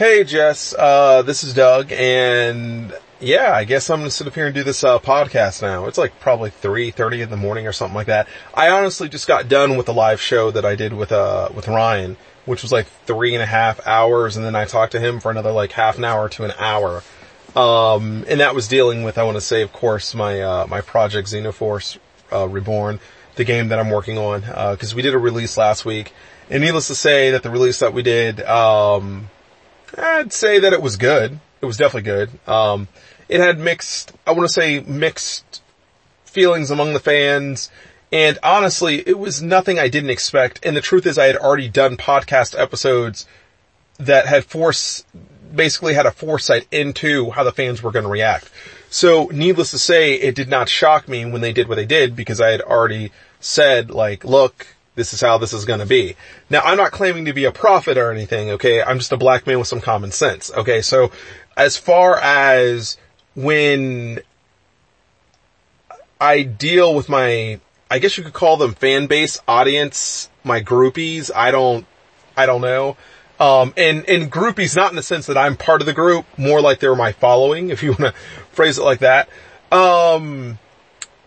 Hey Jess, uh, this is Doug, and yeah, I guess I'm gonna sit up here and do this, uh, podcast now. It's like probably 3.30 in the morning or something like that. I honestly just got done with the live show that I did with, uh, with Ryan, which was like three and a half hours, and then I talked to him for another like half an hour to an hour. Um, and that was dealing with, I want to say, of course, my, uh, my project Xenoforce, uh, Reborn, the game that I'm working on, uh, cause we did a release last week. And needless to say that the release that we did, um, I'd say that it was good. It was definitely good. Um, it had mixed, I want to say mixed feelings among the fans. And honestly, it was nothing I didn't expect. And the truth is I had already done podcast episodes that had force, basically had a foresight into how the fans were going to react. So needless to say, it did not shock me when they did what they did because I had already said like, look, this is how this is going to be. Now, I'm not claiming to be a prophet or anything, okay? I'm just a black man with some common sense, okay? So, as far as when I deal with my, I guess you could call them fan base, audience, my groupies, I don't, I don't know. Um, and, and groupies not in the sense that I'm part of the group, more like they're my following, if you want to phrase it like that. Um,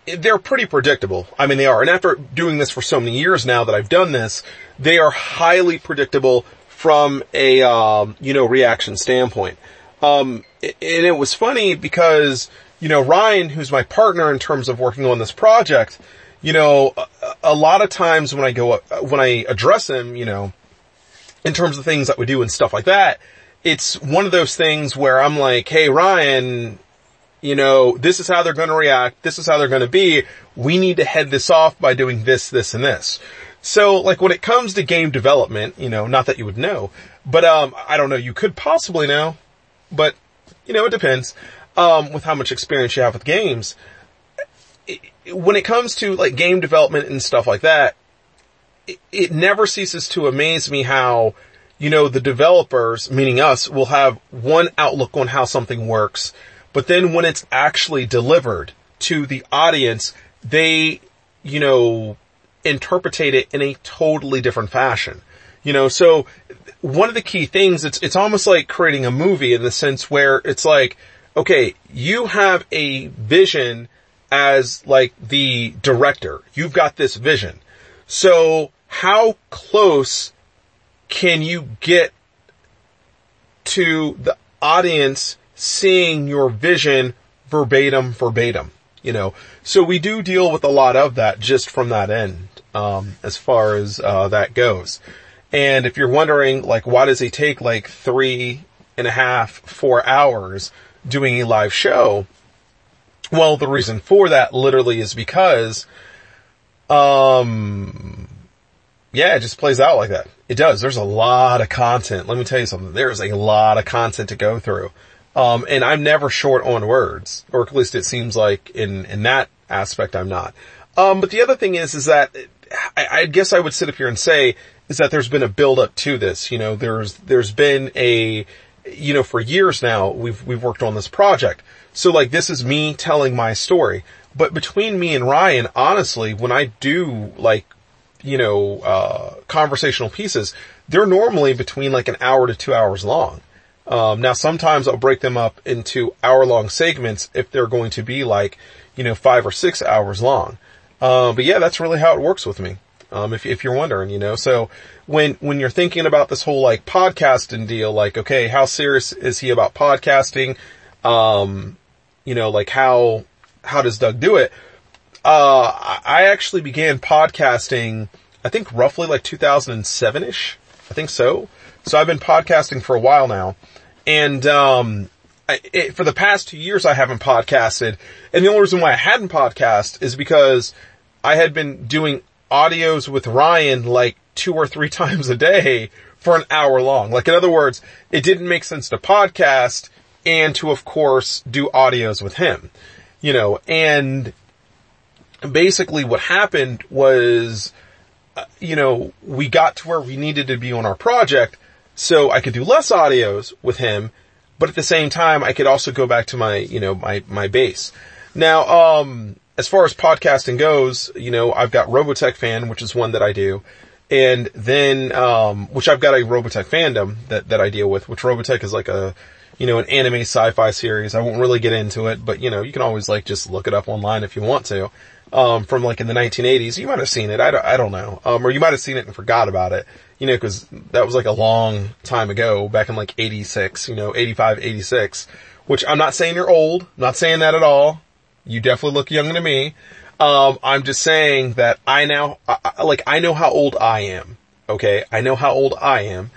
they're pretty predictable. I mean, they are. And after doing this for so many years now that I've done this, they are highly predictable from a, um, you know, reaction standpoint. Um, and it was funny because, you know, Ryan, who's my partner in terms of working on this project, you know, a, lot of times when I go, when I address him, you know, in terms of things that we do and stuff like that, it's one of those things where I'm like, hey, Ryan, you know, this is how they're going to react. This is how they're going to be. We need to head this off by doing this, this, and this. So, like, when it comes to game development, you know, not that you would know, but, um, I don't know, you could possibly know, but, you know, it depends, um, with how much experience you have with games. When it comes to, like, game development and stuff like that, it, it never ceases to amaze me how, you know, the developers, meaning us, will have one outlook on how something works, but then when it's actually delivered to the audience, they, you know, interpretate it in a totally different fashion. You know, so one of the key things, it's, it's almost like creating a movie in the sense where it's like, okay, you have a vision as like the director. You've got this vision. So how close can you get to the audience seeing your vision verbatim, verbatim, you know. So we do deal with a lot of that just from that end, um, as far as, uh, that goes. And if you're wondering, like, why does he take like three and a half, four hours doing a live show? Well, the reason for that literally is because, um, yeah, it just plays out like that. It does. There's a lot of content. Let me tell you something. There's a lot of content to go through. Um, and I'm never short on words, or at least it seems like in, in that aspect I'm not. Um, but the other thing is, is that I, I guess I would sit up here and say is that there's been a build up to this. You know, there's, there's been a, you know, for years now, we've, we've worked on this project. So like this is me telling my story. But between me and Ryan, honestly, when I do like, you know, uh, conversational pieces, they're normally between like an hour to two hours long. Um, now sometimes I'll break them up into hour long segments if they're going to be like, you know, five or six hours long. Uh, but yeah, that's really how it works with me. Um, if, if you're wondering, you know, so when, when you're thinking about this whole like podcasting deal, like, okay, how serious is he about podcasting? Um, you know, like how, how does Doug do it? Uh, I actually began podcasting, I think roughly like 2007ish. I think so. So I've been podcasting for a while now. And, um, I, it, for the past two years I haven't podcasted. And the only reason why I hadn't podcast is because I had been doing audios with Ryan like two or three times a day for an hour long. Like in other words, it didn't make sense to podcast and to of course do audios with him, you know, and basically what happened was, uh, you know, we got to where we needed to be on our project so I could do less audios with him, but at the same time I could also go back to my, you know, my, my base. Now, um, as far as podcasting goes, you know, I've got Robotech fan, which is one that I do. And then, um, which I've got a Robotech fandom that, that I deal with, which Robotech is like a, you know, an anime sci-fi series. I won't really get into it, but you know, you can always like just look it up online if you want to. Um, from like in the 1980s, you might have seen it. I don't, I don't know. Um, or you might have seen it and forgot about it, you know, cause that was like a long time ago, back in like 86, you know, 85, 86, which I'm not saying you're old, not saying that at all. You definitely look younger to me. Um, I'm just saying that I now, I, like, I know how old I am. Okay. I know how old I am.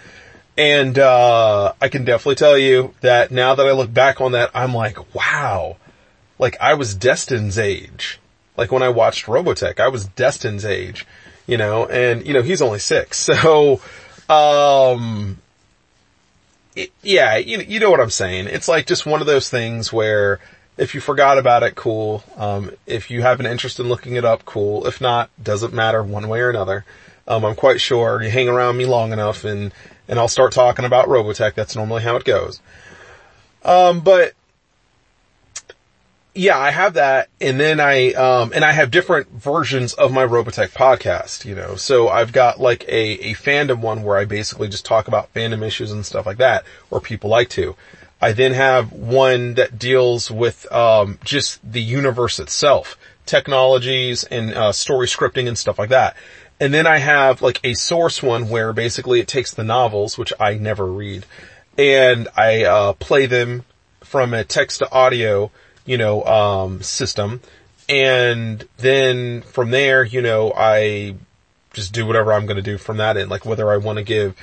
And, uh, I can definitely tell you that now that I look back on that, I'm like, wow, like I was Destin's age. Like when I watched Robotech, I was Destin's age, you know, and, you know, he's only six. So, um, it, yeah, you, you know what I'm saying. It's like just one of those things where, if you forgot about it, cool. Um, if you have an interest in looking it up, cool. If not, doesn't matter one way or another. Um, I'm quite sure you hang around me long enough and, and I'll start talking about Robotech. That's normally how it goes. Um, but yeah, I have that. And then I, um, and I have different versions of my Robotech podcast, you know, so I've got like a, a fandom one where I basically just talk about fandom issues and stuff like that, or people like to. I then have one that deals with um, just the universe itself, technologies and uh, story scripting and stuff like that. And then I have like a source one where basically it takes the novels, which I never read, and I uh, play them from a text to audio, you know, um, system. And then from there, you know, I just do whatever I'm going to do from that end, like whether I want to give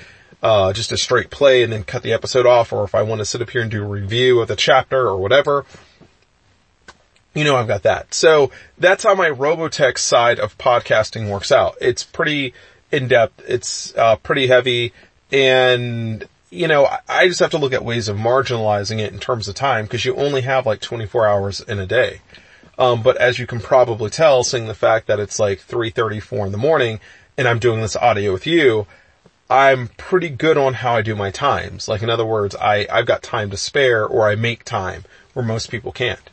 uh, just a straight play and then cut the episode off, or if I want to sit up here and do a review of the chapter or whatever, you know I've got that. So that's how my Robotech side of podcasting works out. It's pretty in depth. It's uh, pretty heavy, and you know I just have to look at ways of marginalizing it in terms of time because you only have like 24 hours in a day. Um, but as you can probably tell, seeing the fact that it's like 3:34 in the morning and I'm doing this audio with you, I'm pretty good on how I do my times. Like in other words, I, I've got time to spare or I make time where most people can't.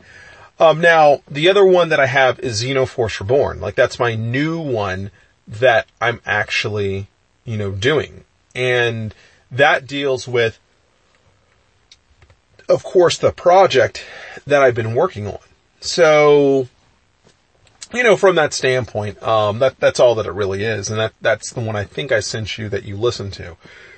Um, now the other one that I have is Xenoforce Reborn. Like that's my new one that I'm actually, you know, doing. And that deals with, of course, the project that I've been working on. So you know, from that standpoint, um, that, that's all that it really is. And that, that's the one I think I sent you that you listen to.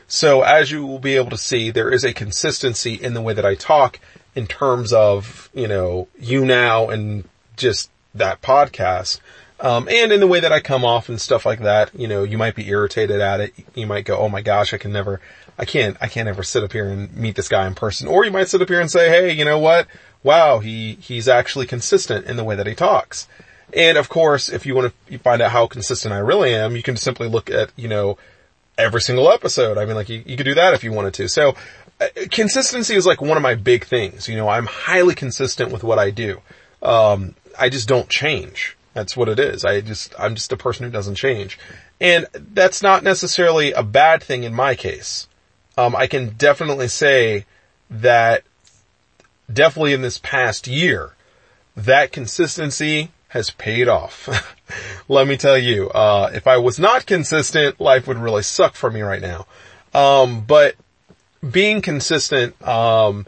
So as you will be able to see, there is a consistency in the way that I talk in terms of, you know, you now and just that podcast. Um, and in the way that I come off and stuff like that, you know, you might be irritated at it. You might go, oh my gosh, I can never, I can't, I can't ever sit up here and meet this guy in person. Or you might sit up here and say, hey, you know what? Wow, he, he's actually consistent in the way that he talks. And of course, if you want to find out how consistent I really am, you can simply look at, you know, every single episode. I mean, like you, you could do that if you wanted to. So uh, consistency is like one of my big things. You know, I'm highly consistent with what I do. Um, I just don't change. That's what it is. I just, I'm just a person who doesn't change. And that's not necessarily a bad thing in my case. Um, I can definitely say that definitely in this past year, that consistency has paid off. Let me tell you, uh, if I was not consistent, life would really suck for me right now. Um, but being consistent, um,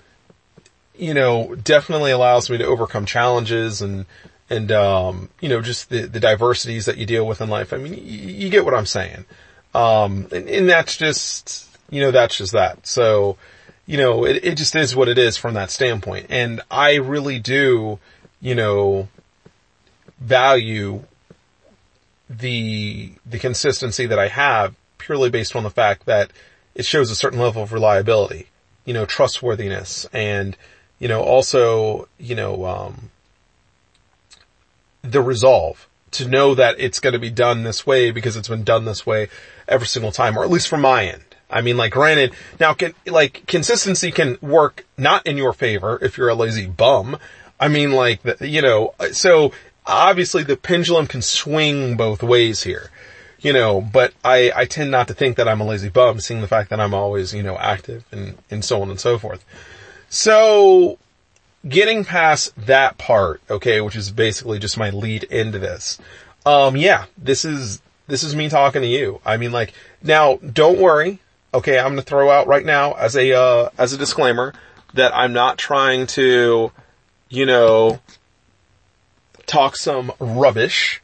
you know, definitely allows me to overcome challenges and, and, um, you know, just the, the diversities that you deal with in life. I mean, you, you get what I'm saying. Um, and, and, that's just, you know, that's just that. So, you know, it, it just is what it is from that standpoint. And I really do, you know, value the the consistency that I have purely based on the fact that it shows a certain level of reliability, you know, trustworthiness, and you know also you know um, the resolve to know that it's going to be done this way because it's been done this way every single time, or at least from my end. I mean, like, granted, now can, like, consistency can work not in your favor if you're a lazy bum. I mean, like, you know, so obviously the pendulum can swing both ways here, you know, but I, I tend not to think that I'm a lazy bum, seeing the fact that I'm always, you know, active and, and so on and so forth. So, getting past that part, okay, which is basically just my lead into this. Um, yeah, this is, this is me talking to you. I mean, like, now, don't worry. Okay, I'm gonna throw out right now as a, uh, as a disclaimer that I'm not trying to, you know, talk some rubbish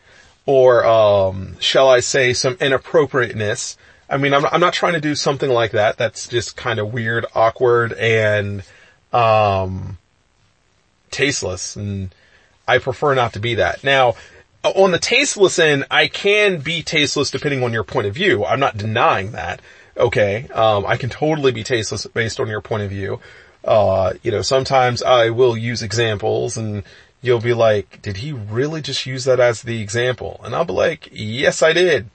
or, um, shall I say some inappropriateness. I mean, I'm, I'm not trying to do something like that. That's just kind of weird, awkward, and, um, tasteless. And I prefer not to be that. Now, on the tasteless end, I can be tasteless depending on your point of view. I'm not denying that. Okay. Um, I can totally be tasteless based on your point of view. Uh, you know, sometimes I will use examples and you'll be like, did he really just use that as the example? And I'll be like, yes, I did.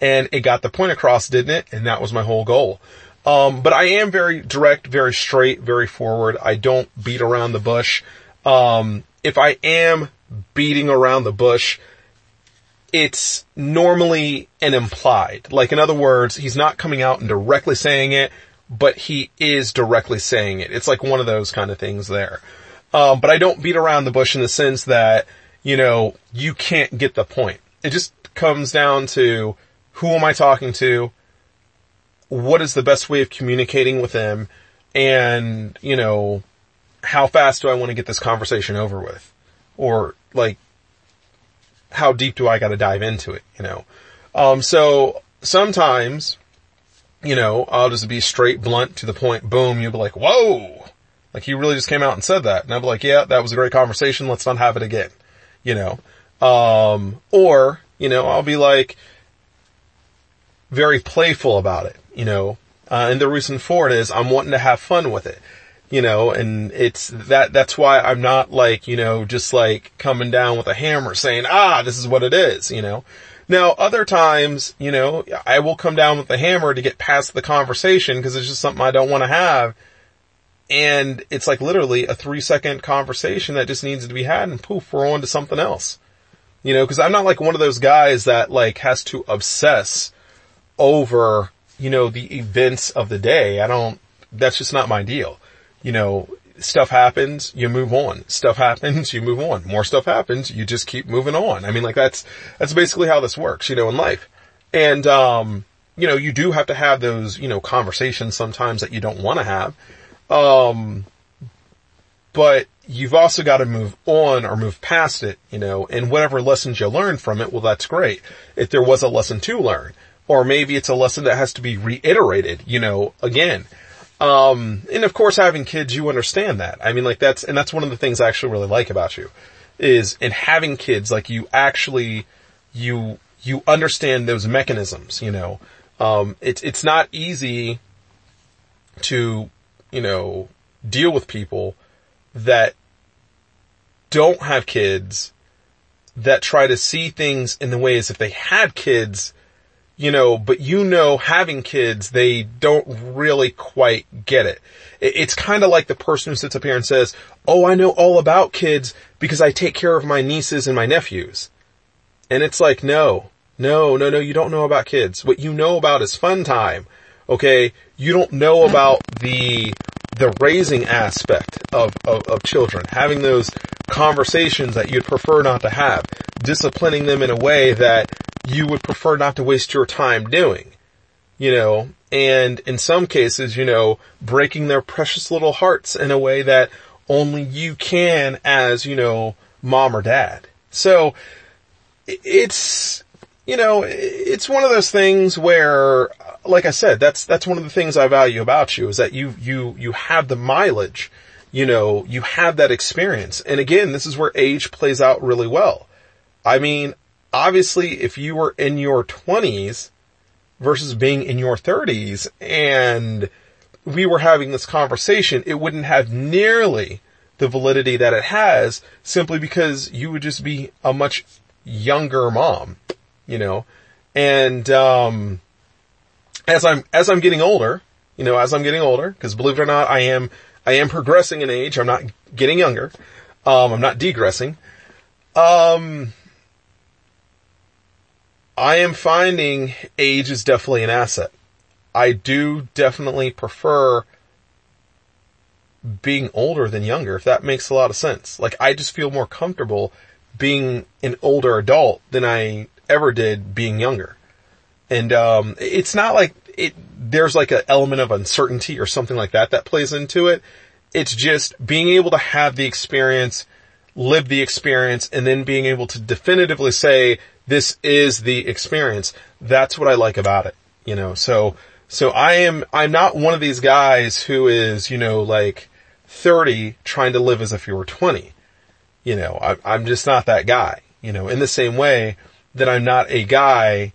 And it got the point across, didn't it? And that was my whole goal. Um, but I am very direct, very straight, very forward. I don't beat around the bush. Um, if I am beating around the bush, it's normally an implied. Like in other words, he's not coming out and directly saying it, but he is directly saying it. It's like one of those kind of things there. Um, but I don't beat around the bush in the sense that, you know, you can't get the point. It just comes down to who am I talking to? What is the best way of communicating with them? And, you know, how fast do I want to get this conversation over with? Or like, how deep do I got to dive into it, you know? Um, so sometimes, you know, I'll just be straight, blunt, to the point, boom, you'll be like, whoa! Like he really just came out and said that. And I'll be like, yeah, that was a great conversation, let's not have it again. You know? Um, or, you know, I'll be like, very playful about it, you know? Uh, and the reason for it is I'm wanting to have fun with it you know, and it's that, that's why I'm not like, you know, just like coming down with a hammer saying, ah, this is what it is, you know. Now, other times, you know, I will come down with the hammer to get past the conversation because it's just something I don't want to have. And it's like literally a three second conversation that just needs to be had and poof, we're on to something else. You know, cause I'm not like one of those guys that like has to obsess over, you know, the events of the day. I don't, that's just not my deal you know, stuff happens, you move on. Stuff happens, you move on. More stuff happens, you just keep moving on. I mean, like that's, that's basically how this works, you know, in life. And, um, you know, you do have to have those, you know, conversations sometimes that you don't want to have. Um, but you've also got to move on or move past it, you know, and whatever lessons you learn from it, well, that's great. If there was a lesson to learn, or maybe it's a lesson that has to be reiterated, you know, again. Um, and of course having kids, you understand that. I mean, like that's, and that's one of the things I actually really like about you is in having kids, like you actually, you, you understand those mechanisms, you know. Um, it's, it's not easy to, you know, deal with people that don't have kids that try to see things in the way as if they had kids you know, but you know, having kids, they don't really quite get it. It's kind of like the person who sits up here and says, Oh, I know all about kids because I take care of my nieces and my nephews. And it's like, no, no, no, no, you don't know about kids. What you know about is fun time. Okay. You don't know about the, the raising aspect of, of, of children, having those conversations that you'd prefer not to have, disciplining them in a way that you would prefer not to waste your time doing. You know, and in some cases, you know, breaking their precious little hearts in a way that only you can as, you know, mom or dad. So it's, you know, it's one of those things where, like I said, that's, that's one of the things I value about you is that you, you, you have the mileage, you know, you have that experience. And again, this is where age plays out really well. I mean, obviously if you were in your 20s versus being in your 30s and we were having this conversation, it wouldn't have nearly the validity that it has simply because you would just be a much younger mom, you know, and, um, as I'm, as I'm getting older, you know, as I'm getting older, because believe it or not, I am, I am progressing in age. I'm not getting younger. Um, I'm not degressing. Um, I am finding age is definitely an asset. I do definitely prefer being older than younger, if that makes a lot of sense. Like, I just feel more comfortable being an older adult than I ever did being younger. And, um, it's not like it, there's like an element of uncertainty or something like that that plays into it. It's just being able to have the experience, live the experience, and then being able to definitively say, this is the experience. That's what I like about it, you know, so, so I am, I'm not one of these guys who is, you know, like 30 trying to live as if you were 20. You know, I, I'm just not that guy, you know, in the same way that I'm not a guy,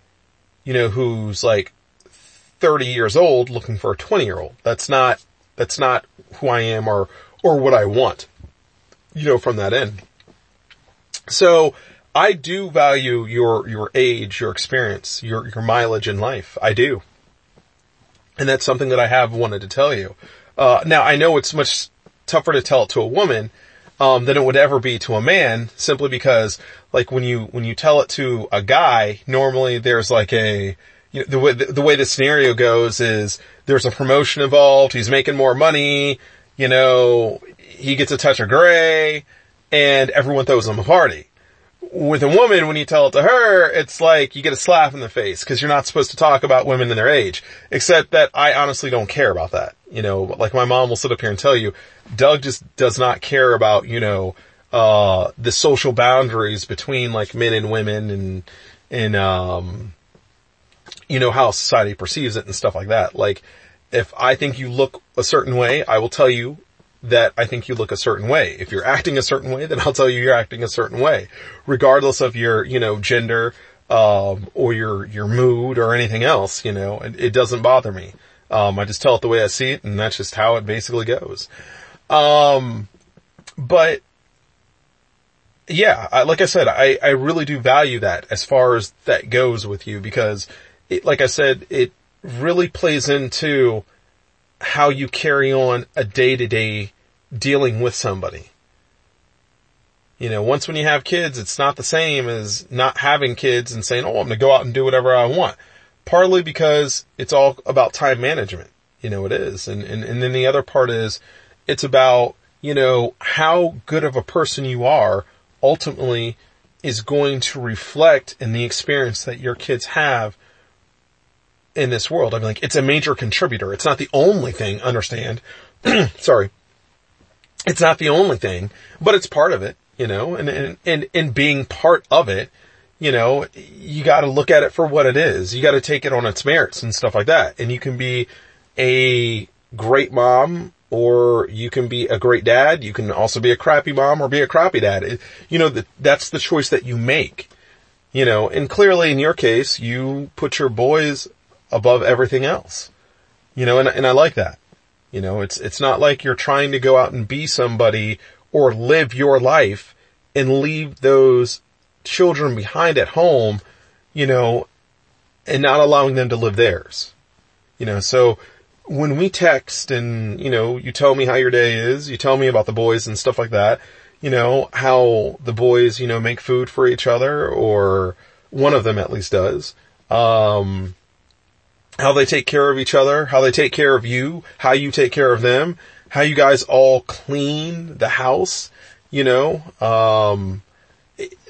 you know, who's like 30 years old looking for a 20 year old. That's not, that's not who I am or, or what I want, you know, from that end. So I do value your, your age, your experience, your, your mileage in life. I do. And that's something that I have wanted to tell you. Uh, now I know it's much tougher to tell it to a woman, um, than it would ever be to a man simply because like when you, when you tell it to a guy, normally there's like a, you know, the way, the, the way the scenario goes is there's a promotion involved, he's making more money, you know, he gets a touch of gray and everyone throws him a party with a woman, when you tell it to her, it's like you get a slap in the face because you're not supposed to talk about women and their age. Except that I honestly don't care about that. You know, like my mom will sit up here and tell you, Doug just does not care about, you know, uh, the social boundaries between like men and women and, and, um, you know, how society perceives it and stuff like that. Like, if I think you look a certain way, I will tell you that I think you look a certain way. If you're acting a certain way, then I'll tell you you're acting a certain way, regardless of your, you know, gender, um, or your, your mood or anything else, you know, it, it doesn't bother me. Um, I just tell it the way I see it and that's just how it basically goes. Um, but yeah, I, like I said, I, I really do value that as far as that goes with you because it, like I said, it really plays into how you carry on a day to day dealing with somebody. You know, once when you have kids, it's not the same as not having kids and saying, oh, I'm going to go out and do whatever I want. Partly because it's all about time management. You know, it is. And, and, and then the other part is it's about, you know, how good of a person you are ultimately is going to reflect in the experience that your kids have in this world. I mean, like, it's a major contributor. It's not the only thing, understand. Sorry. It's not the only thing, but it's part of it, you know, and, and, and, and being part of it, you know, you gotta look at it for what it is. You gotta take it on its merits and stuff like that. And you can be a great mom or you can be a great dad. You can also be a crappy mom or be a crappy dad. It, you know, that's the choice that you make. You know, and clearly in your case, you put your boys above everything else. You know, and, and I like that. You know, it's, it's not like you're trying to go out and be somebody or live your life and leave those children behind at home, you know, and not allowing them to live theirs. You know, so when we text and, you know, you tell me how your day is, you tell me about the boys and stuff like that, you know, how the boys, you know, make food for each other or one of them at least does. Um, how they take care of each other, how they take care of you, how you take care of them, how you guys all clean the house, you know, um,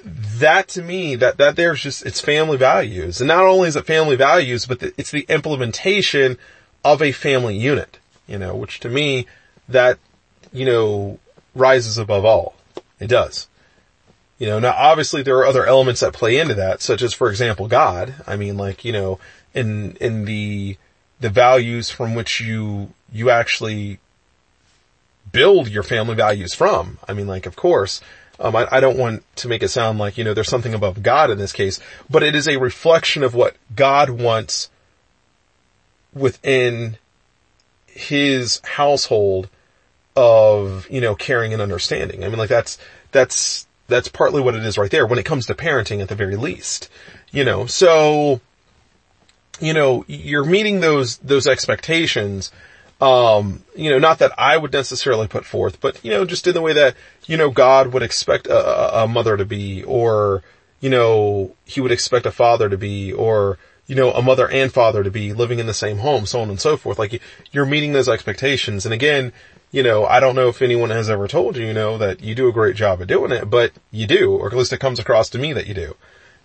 that to me, that, that there's just, it's family values. And not only is it family values, but the, it's the implementation of a family unit, you know, which to me, that, you know, rises above all. It does. You know, now obviously there are other elements that play into that, such as, for example, God. I mean, like, you know, in in the the values from which you you actually build your family values from. I mean, like, of course, um, I, I, don't want to make it sound like, you know, there's something above God in this case, but it is a reflection of what God wants within his household of, you know, caring and understanding. I mean, like, that's, that's, that's partly what it is right there when it comes to parenting at the very least. You know, so, you know, you're meeting those, those expectations, um, you know, not that I would necessarily put forth, but, you know, just in the way that, you know, God would expect a, a mother to be, or, you know, he would expect a father to be, or, you know, a mother and father to be living in the same home, so on and so forth. Like you're meeting those expectations. And again, you know, I don't know if anyone has ever told you, you know, that you do a great job at doing it, but you do, or at least it comes across to me that you do.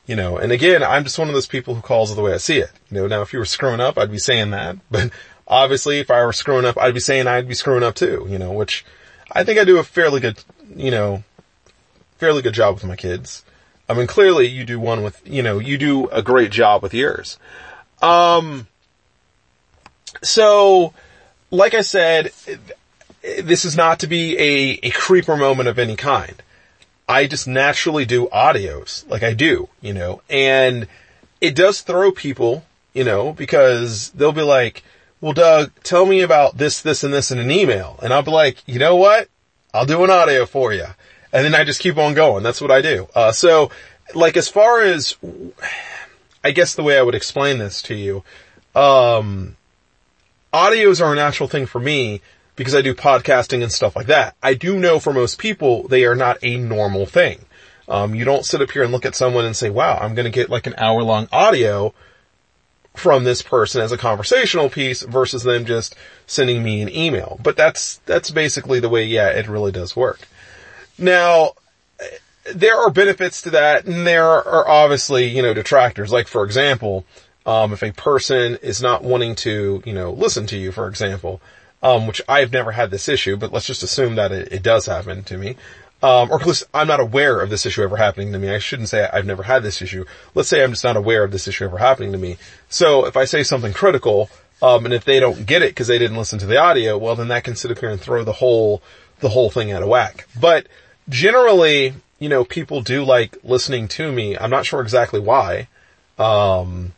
You know, and again, I'm just one of those people who calls it the way I see it. You know, now if you were screwing up, I'd be saying that, but obviously if I were screwing up, I'd be saying I'd be screwing up too, you know, which I think I do a fairly good, you know, fairly good job with my kids. I mean, clearly you do one with, you know, you do a great job with yours. Um, so, like I said, this is not to be a, a creeper moment of any kind. I just naturally do audios, like I do, you know, and it does throw people, you know, because they'll be like, well, Doug, tell me about this, this, and this in an email. And I'll be like, you know what? I'll do an audio for you. And then I just keep on going. That's what I do. Uh, so like as far as, I guess the way I would explain this to you, um, audios are a natural thing for me because I do podcasting and stuff like that. I do know for most people, they are not a normal thing. Um, you don't sit up here and look at someone and say, wow, I'm going to get like an hour long audio from this person as a conversational piece versus them just sending me an email. But that's, that's basically the way, yeah, it really does work. Now, there are benefits to that and there are obviously, you know, detractors. Like for example, um, if a person is not wanting to, you know, listen to you, for example, um, which I've never had this issue, but let's just assume that it, it does happen to me. Um, or at least I'm not aware of this issue ever happening to me. I shouldn't say I've never had this issue. Let's say I'm just not aware of this issue ever happening to me. So if I say something critical, um, and if they don't get it because they didn't listen to the audio, well then that can sit up here and throw the whole, the whole thing out of whack. But generally, you know, people do like listening to me. I'm not sure exactly why. Um,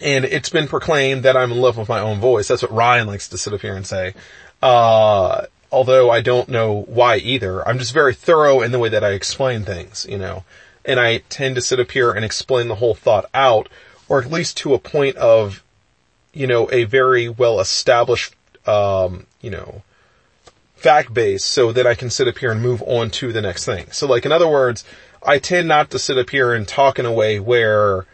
and it's been proclaimed that I'm in love with my own voice. That's what Ryan likes to sit up here and say. Uh, although I don't know why either. I'm just very thorough in the way that I explain things, you know, and I tend to sit up here and explain the whole thought out, or at least to a point of, you know, a very well established, um, you know, fact base so that I can sit up here and move on to the next thing. So like, in other words, I tend not to sit up here and talk in a way where,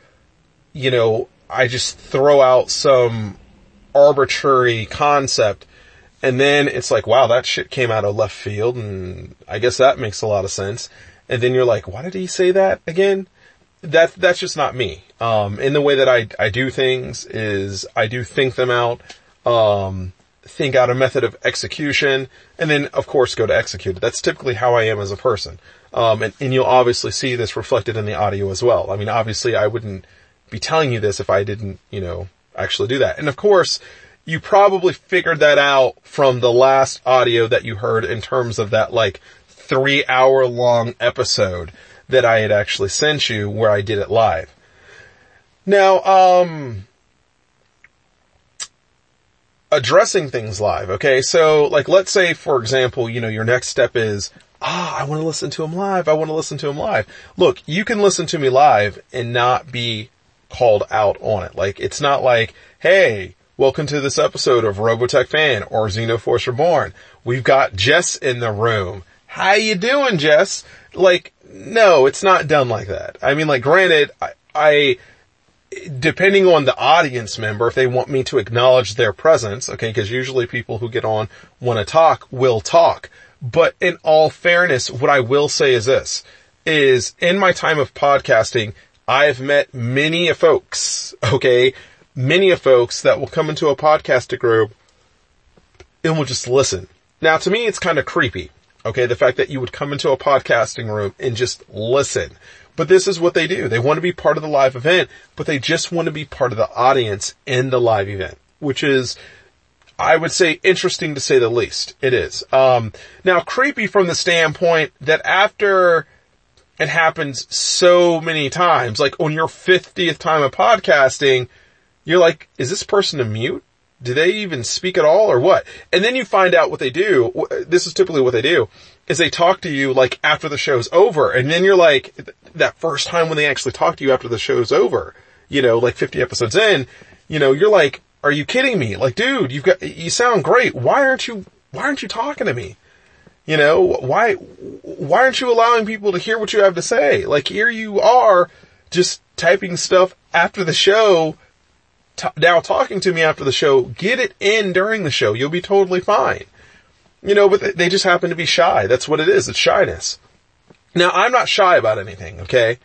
you know, I just throw out some arbitrary concept and then it's like, wow, that shit came out of left field and I guess that makes a lot of sense. And then you're like, why did he say that again? That, that's just not me. Um, in the way that I, I do things is I do think them out, um, think out a method of execution and then of course go to execute it. That's typically how I am as a person. Um, and, and you'll obviously see this reflected in the audio as well. I mean, obviously I wouldn't be telling you this if I didn't, you know, actually do that. And of course, you probably figured that out from the last audio that you heard in terms of that like three hour long episode that I had actually sent you where I did it live. Now, um, addressing things live, okay? So like let's say for example, you know, your next step is, ah, I want to listen to him live. I want to listen to him live. Look, you can listen to me live and not be called out on it. Like it's not like, hey, Welcome to this episode of Robotech Fan or Xenoforce Reborn. We've got Jess in the room. How you doing, Jess? Like, no, it's not done like that. I mean, like, granted, I, I depending on the audience member, if they want me to acknowledge their presence, okay, because usually people who get on want to talk will talk. But in all fairness, what I will say is this, is in my time of podcasting, I've met many a folks, okay, many of folks that will come into a podcasting group and will just listen. Now to me, it's kind of creepy. Okay. The fact that you would come into a podcasting room and just listen. But this is what they do. They want to be part of the live event, but they just want to be part of the audience in the live event, which is, I would say interesting to say the least. It is. Um, now creepy from the standpoint that after it happens so many times, like on your 50th time of podcasting, you're like, is this person a mute? do they even speak at all or what? And then you find out what they do. This is typically what they do is they talk to you like after the show's over. And then you're like, that first time when they actually talk to you after the show's over, you know, like 50 episodes in, you know, you're like, are you kidding me? Like, dude, you've got, you sound great. Why aren't you, why aren't you talking to me? You know, why, why aren't you allowing people to hear what you have to say? Like here you are just typing stuff after the show t- now talking to me after the show, get it in during the show. You'll be totally fine. You know, but they just happen to be shy. That's what it is. It's shyness. Now, I'm not shy about anything, okay?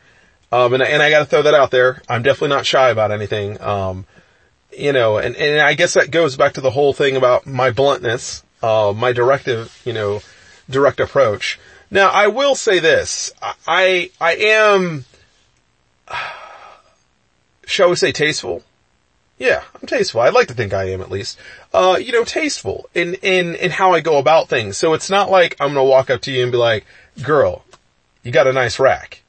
Um, and, and I gotta throw that out there. I'm definitely not shy about anything. Um, you know, and, and I guess that goes back to the whole thing about my bluntness, uh, my directive, you know, direct approach. Now, I will say this. I, I am, shall we say tasteful? Yeah, I'm tasteful. I'd like to think I am at least. Uh, you know, tasteful in, in, in how I go about things. So it's not like I'm gonna walk up to you and be like, girl, you got a nice rack.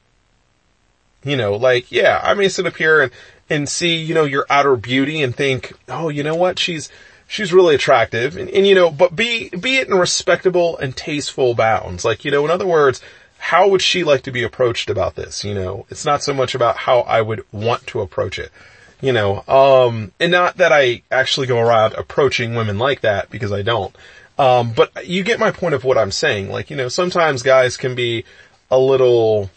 You know, like, yeah, I may sit up here and, and see, you know, your outer beauty and think, oh, you know what? She's, she's really attractive. And, and you know, but be, be it in respectable and tasteful bounds. Like, you know, in other words, how would she like to be approached about this? You know, it's not so much about how I would want to approach it you know, um, and not that I actually go around approaching women like that because I don't. Um, but you get my point of what I'm saying. Like, you know, sometimes guys can be a little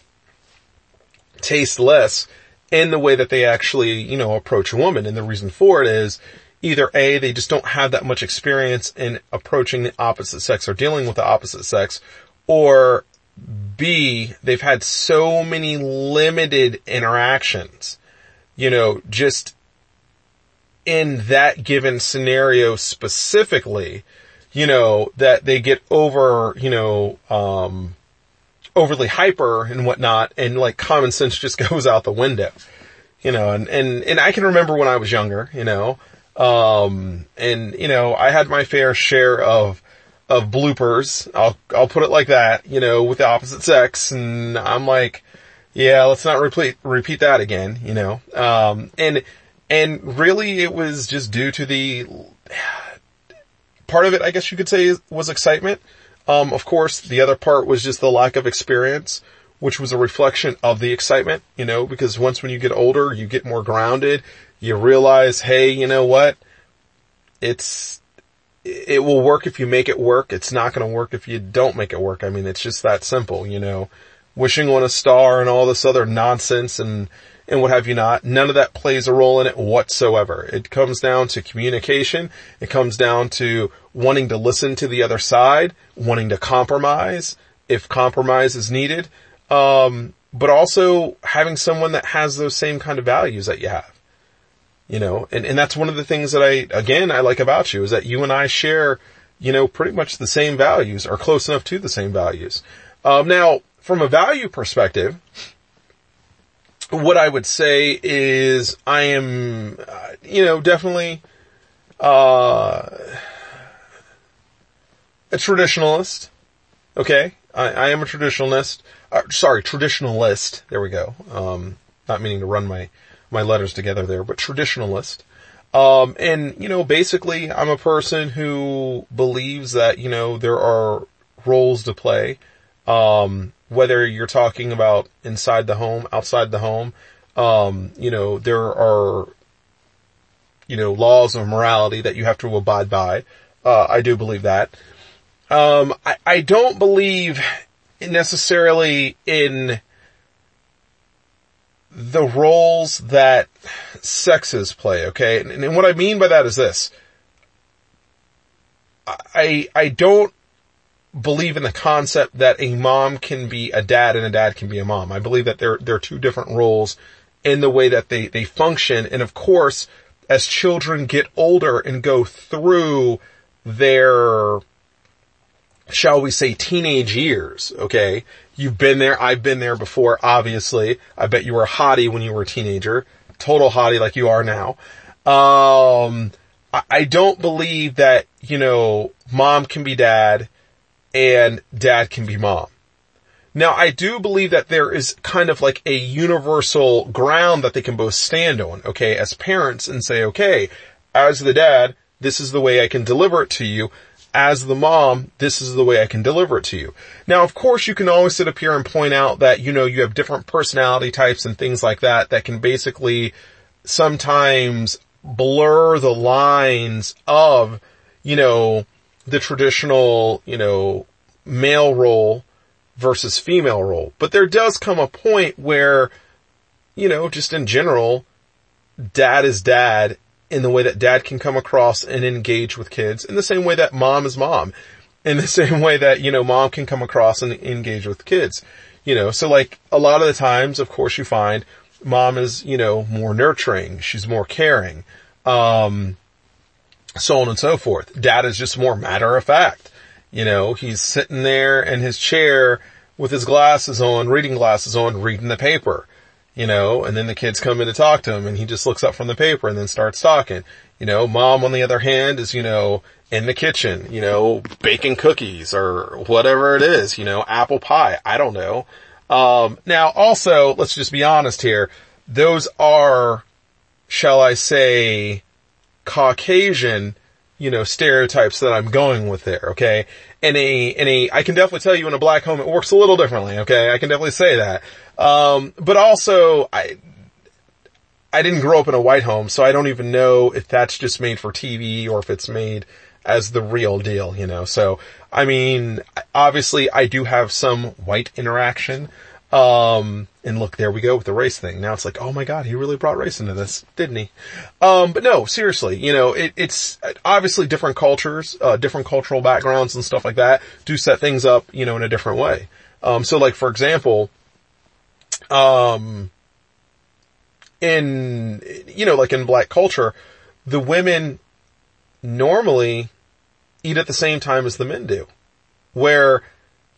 tasteless in the way that they actually, you know, approach a woman. And the reason for it is either A, they just don't have that much experience in approaching the opposite sex or dealing with the opposite sex, or B, they've had so many limited interactions you know, just in that given scenario specifically, you know, that they get over, you know, um, overly hyper and whatnot and like common sense just goes out the window, you know, and, and, and I can remember when I was younger, you know, um, and, you know, I had my fair share of, of bloopers. I'll, I'll put it like that, you know, with the opposite sex. And I'm like, yeah, let's not repeat, repeat that again, you know. Um, and, and really it was just due to the, part of it, I guess you could say was excitement. Um, of course, the other part was just the lack of experience, which was a reflection of the excitement, you know, because once when you get older, you get more grounded, you realize, hey, you know what? It's, it will work if you make it work. It's not going to work if you don't make it work. I mean, it's just that simple, you know wishing on a star and all this other nonsense and, and what have you not. None of that plays a role in it whatsoever. It comes down to communication. It comes down to wanting to listen to the other side, wanting to compromise if compromise is needed. Um, but also having someone that has those same kind of values that you have. You know, and, and that's one of the things that I, again, I like about you is that you and I share, you know, pretty much the same values or close enough to the same values. Um, now, from a value perspective, what I would say is I am, uh, you know, definitely, uh, a traditionalist. Okay. I, I am a traditionalist. Uh, sorry, traditionalist. There we go. Um, not meaning to run my, my letters together there, but traditionalist. Um, and, you know, basically I'm a person who believes that, you know, there are roles to play. Um, whether you're talking about inside the home, outside the home, um, you know, there are, you know, laws of morality that you have to abide by. Uh, I do believe that. Um, I, I don't believe necessarily in the roles that sexes play, okay? And, and what I mean by that is this. I, I don't believe in the concept that a mom can be a dad and a dad can be a mom. I believe that they're, they're two different roles in the way that they, they function. And of course, as children get older and go through their, shall we say, teenage years, okay? You've been there, I've been there before, obviously. I bet you were a hottie when you were a teenager. Total hottie like you are now. Um, I don't believe that, you know, mom can be dad and dad can be mom. Now I do believe that there is kind of like a universal ground that they can both stand on, okay, as parents and say, okay, as the dad, this is the way I can deliver it to you. As the mom, this is the way I can deliver it to you. Now, of course, you can always sit up here and point out that, you know, you have different personality types and things like that that can basically sometimes blur the lines of, you know, the traditional, you know, male role versus female role. But there does come a point where, you know, just in general, dad is dad in the way that dad can come across and engage with kids in the same way that mom is mom. In the same way that, you know, mom can come across and engage with kids. You know, so like a lot of the times, of course, you find mom is, you know, more nurturing. She's more caring. Um, so on and so forth. Dad is just more matter of fact. You know, he's sitting there in his chair with his glasses on, reading glasses on, reading the paper. You know, and then the kids come in to talk to him and he just looks up from the paper and then starts talking. You know, mom on the other hand is, you know, in the kitchen, you know, baking cookies or whatever it is, you know, apple pie. I don't know. Um, now also, let's just be honest here. Those are, shall I say, Caucasian, you know, stereotypes that I'm going with there, okay? In a, in a, I can definitely tell you in a black home it works a little differently, okay? I can definitely say that. Um, but also, I, I didn't grow up in a white home, so I don't even know if that's just made for TV or if it's made as the real deal, you know. So, I mean, obviously I do have some white interaction. Um, and look, there we go with the race thing. Now it's like, oh my god, he really brought race into this, didn't he? Um, but no, seriously, you know, it, it's obviously different cultures, uh, different cultural backgrounds and stuff like that do set things up, you know, in a different way. Um, so like for example, um, in, you know, like in black culture, the women normally eat at the same time as the men do. Where,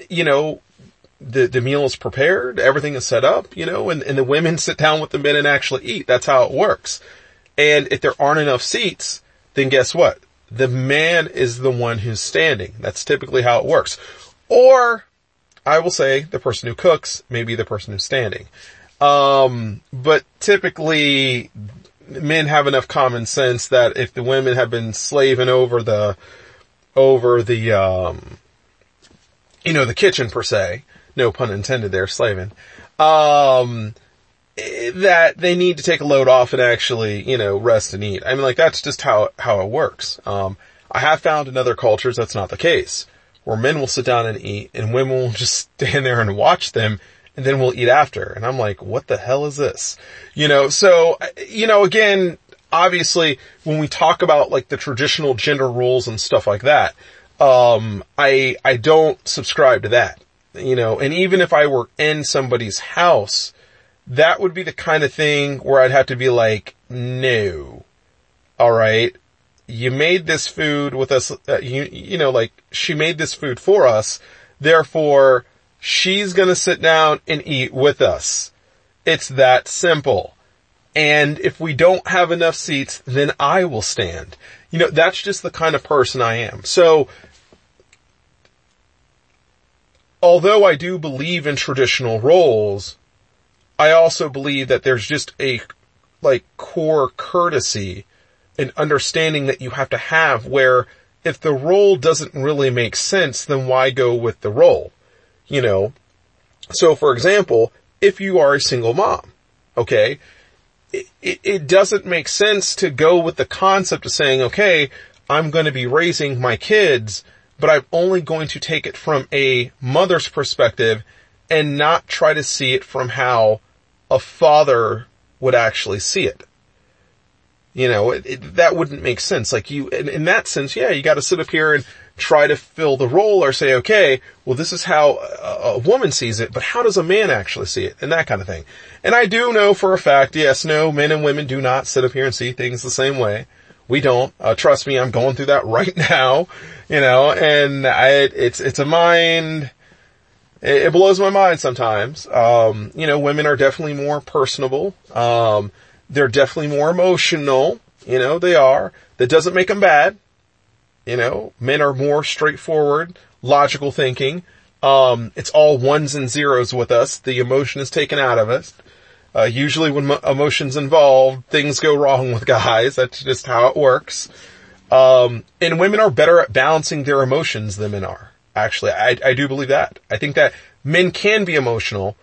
you know, the, the meal is prepared, everything is set up, you know, and, and the women sit down with the men and actually eat. That's how it works. And if there aren't enough seats, then guess what? The man is the one who's standing. That's typically how it works. Or, I will say, the person who cooks may be the person who's standing. Um, but typically, men have enough common sense that if the women have been slaving over the, over the, um, you know, the kitchen per se, no pun intended there, slaving, um, that they need to take a load off and actually, you know, rest and eat. I mean, like, that's just how, how it works. Um, I have found in other cultures that's not the case, where men will sit down and eat and women will just stand there and watch them and then we'll eat after. And I'm like, what the hell is this? You know, so, you know, again, obviously when we talk about like the traditional gender roles and stuff like that, um, I, I don't subscribe to that, you know, and even if I were in somebody's house, that would be the kind of thing where I'd have to be like, no, all right, you made this food with us, uh, you, you know, like she made this food for us, therefore she's gonna sit down and eat with us. It's that simple. And if we don't have enough seats, then I will stand. You know, that's just the kind of person I am. So, although I do believe in traditional roles, I also believe that there's just a, like, core courtesy and understanding that you have to have where if the role doesn't really make sense, then why go with the role? You know? So for example, if you are a single mom, okay, it, it, it doesn't make sense to go with the concept of saying, okay, I'm going to be raising my kids, but I'm only going to take it from a mother's perspective and not try to see it from how a father would actually see it. You know, it, it, that wouldn't make sense. Like you, in, in that sense, yeah, you gotta sit up here and try to fill the role or say, okay, well this is how a, a, woman sees it, but how does a man actually see it? And that kind of thing. And I do know for a fact, yes, no, men and women do not sit up here and see things the same way. We don't. Uh, trust me, I'm going through that right now, you know, and I, it's, it's a mind, it, it blows my mind sometimes. Um, you know, women are definitely more personable. Um, they're definitely more emotional. You know, they are. That doesn't make them bad. You know, men are more straightforward, logical thinking. Um, it's all ones and zeros with us. The emotion is taken out of us. Uh, usually when mo- emotions involved, things go wrong with guys. That's just how it works. Um, and women are better at balancing their emotions than men are. Actually, I, I do believe that. I think that men can be emotional,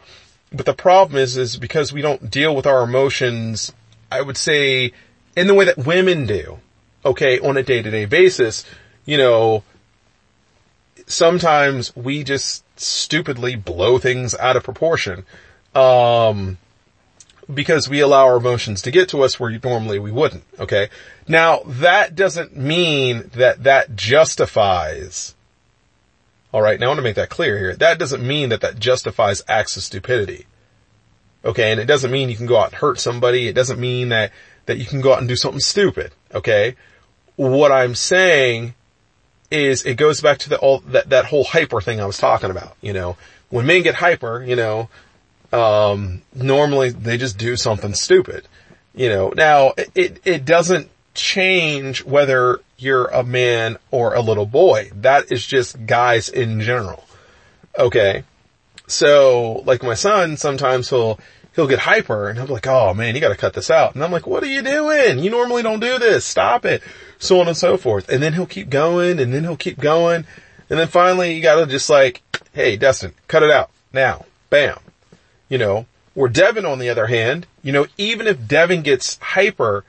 but the problem is, is because we don't deal with our emotions, I would say, in the way that women do. Okay, on a day to day basis, you know, sometimes we just stupidly blow things out of proportion. Um, because we allow our emotions to get to us where normally we wouldn't. Okay. Now that doesn't mean that that justifies. All right. Now I want to make that clear here. That doesn't mean that that justifies acts of stupidity. Okay. And it doesn't mean you can go out and hurt somebody. It doesn't mean that, that you can go out and do something stupid. Okay. What I'm saying is it goes back to the all that, that whole hyper thing I was talking about. You know, when men get hyper, you know, um, normally they just do something stupid. You know, now it, it doesn't change whether you're a man or a little boy. That is just guys in general. Okay. So like my son, sometimes he'll, he'll get hyper and he'll be like, oh man, you gotta cut this out. And I'm like, what are you doing? You normally don't do this. Stop it. So on and so forth. And then he'll keep going and then he'll keep going. And then finally you gotta just like, hey, Dustin, cut it out now. Bam. You know, where Devin on the other hand, you know, even if Devin gets hyper,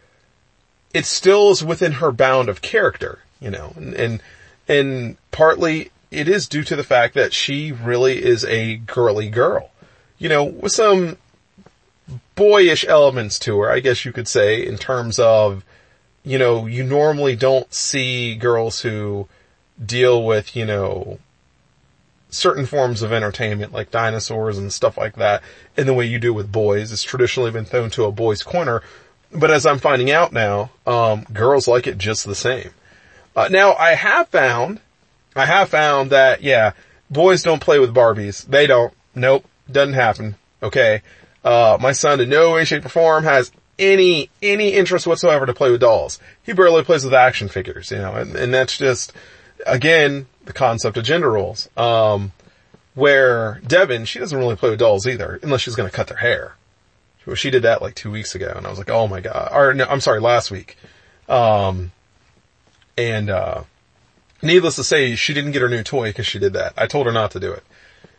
it still is within her bound of character, you know, and, and, and partly it is due to the fact that she really is a girly girl, you know, with some boyish elements to her, I guess you could say, in terms of, you know, you normally don't see girls who deal with, you know, certain forms of entertainment like dinosaurs and stuff like that in the way you do with boys. It's traditionally been thrown to a boys corner. But as I'm finding out now, um, girls like it just the same. Uh, now I have found, I have found that, yeah, boys don't play with Barbies. They don't. Nope. Doesn't happen. Okay. Uh, my son in no way, shape or form has any, any interest whatsoever to play with dolls. He barely plays with action figures, you know, and, and that's just, again, the concept of gender roles. Um, where Devin, she doesn't really play with dolls either, unless she's to cut their hair. She did that like two weeks ago, and I was like, oh my god. Or no, I'm sorry, last week. Um, and uh, needless to say, she didn't get her new toy because she did that. I told her not to do it,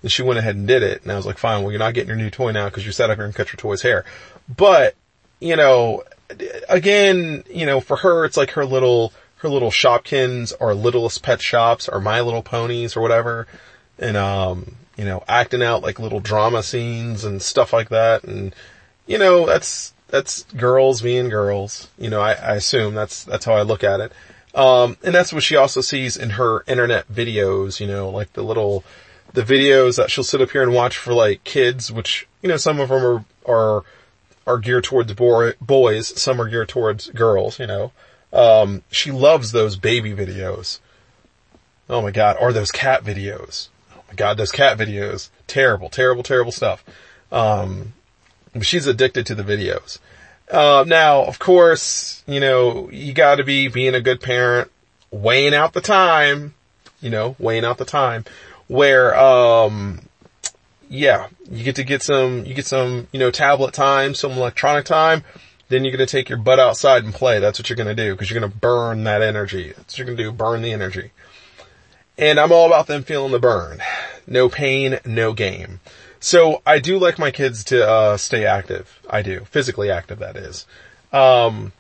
and she went ahead and did it. And I was like, fine, well, you're not getting your new toy now because you sat up here and cut your toy's hair. But you know, again, you know, for her, it's like her little her little Shopkins or Littlest Pet Shops or My Little Ponies or whatever. And, um, you know, acting out like little drama scenes and stuff like that. And, you know, that's, that's girls being girls. You know, I, I assume that's, that's how I look at it. Um, and that's what she also sees in her internet videos, you know, like the little, the videos that she'll sit up here and watch for like kids, which, you know, some of them are, are, are geared towards boys, some are geared towards girls, you know. Um, she loves those baby videos. Oh my god, or those cat videos. Oh my god, those cat videos. Terrible, terrible, terrible stuff. Um, she's addicted to the videos. Uh, now, of course, you know, you gotta be being a good parent, weighing out the time, you know, weighing out the time where, um, yeah, you get to get some, you get some, you know, tablet time, some electronic time, then you're going to take your butt outside and play. That's what you're going to do because you're going to burn that energy. That's what you're going to do. Burn the energy. And I'm all about them feeling the burn. No pain, no game. So I do like my kids to uh, stay active. I do physically active. That is. Um,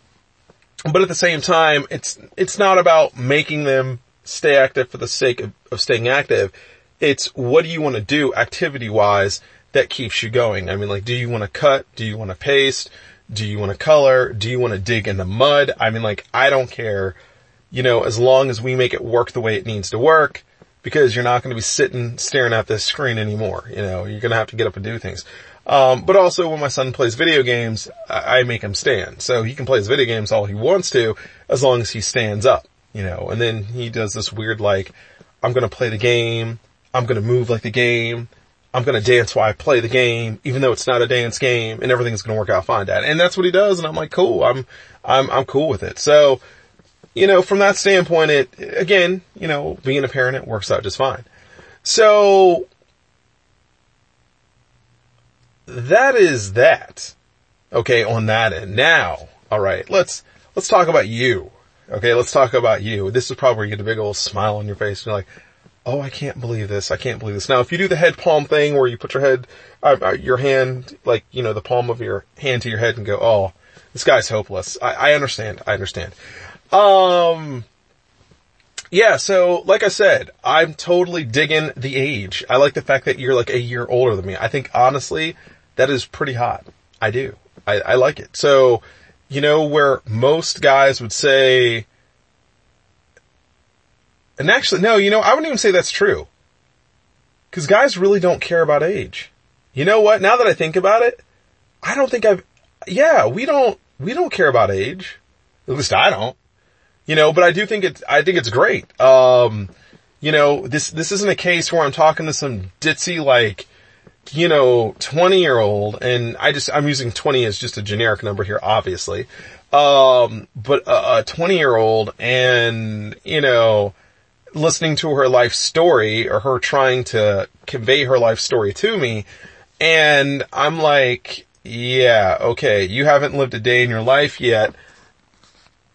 but at the same time, it's it's not about making them stay active for the sake of, of staying active. It's what do you want to do activity wise that keeps you going. I mean, like, do you want to cut? Do you want to paste? Do you want to color? Do you want to dig in the mud? I mean, like, I don't care, you know, as long as we make it work the way it needs to work, because you're not going to be sitting staring at this screen anymore. You know, you're going to have to get up and do things. Um, but also when my son plays video games, I, I make him stand. So he can play his video games all he wants to, as long as he stands up, you know, and then he does this weird like, I'm going to play the game. I'm going to move like the game. I'm going to dance while I play the game, even though it's not a dance game and everything's going to work out fine, dad. And that's what he does. And I'm like, cool. I'm, I'm, I'm cool with it. So, you know, from that standpoint, it, again, you know, being a parent, it works out just fine. So, that is that. Okay, on that end. Now, alright, let's, let's talk about you. Okay, let's talk about you. This is probably where you get a big old smile on your face. And you're like, oh, I can't believe this. I can't believe this. Now, if you do the head palm thing where you put your head, uh, uh, your hand, like, you know, the palm of your hand to your head and go, oh, this guy's hopeless. I, I understand. I understand. Um, yeah, so like I said, I'm totally digging the age. I like the fact that you're like a year older than me. I think honestly, that is pretty hot. I do. I, I like it. So, you know, where most guys would say, and actually, no, you know, I wouldn't even say that's true. Cause guys really don't care about age. You know what? Now that I think about it, I don't think I've, yeah, we don't, we don't care about age. At least I don't. You know, but I do think it's, I think it's great. Um, you know, this, this isn't a case where I'm talking to some ditzy like, you know, 20 year old and I just, I'm using 20 as just a generic number here, obviously. Um, but a 20 year old and, you know, listening to her life story or her trying to convey her life story to me. And I'm like, yeah, okay, you haven't lived a day in your life yet.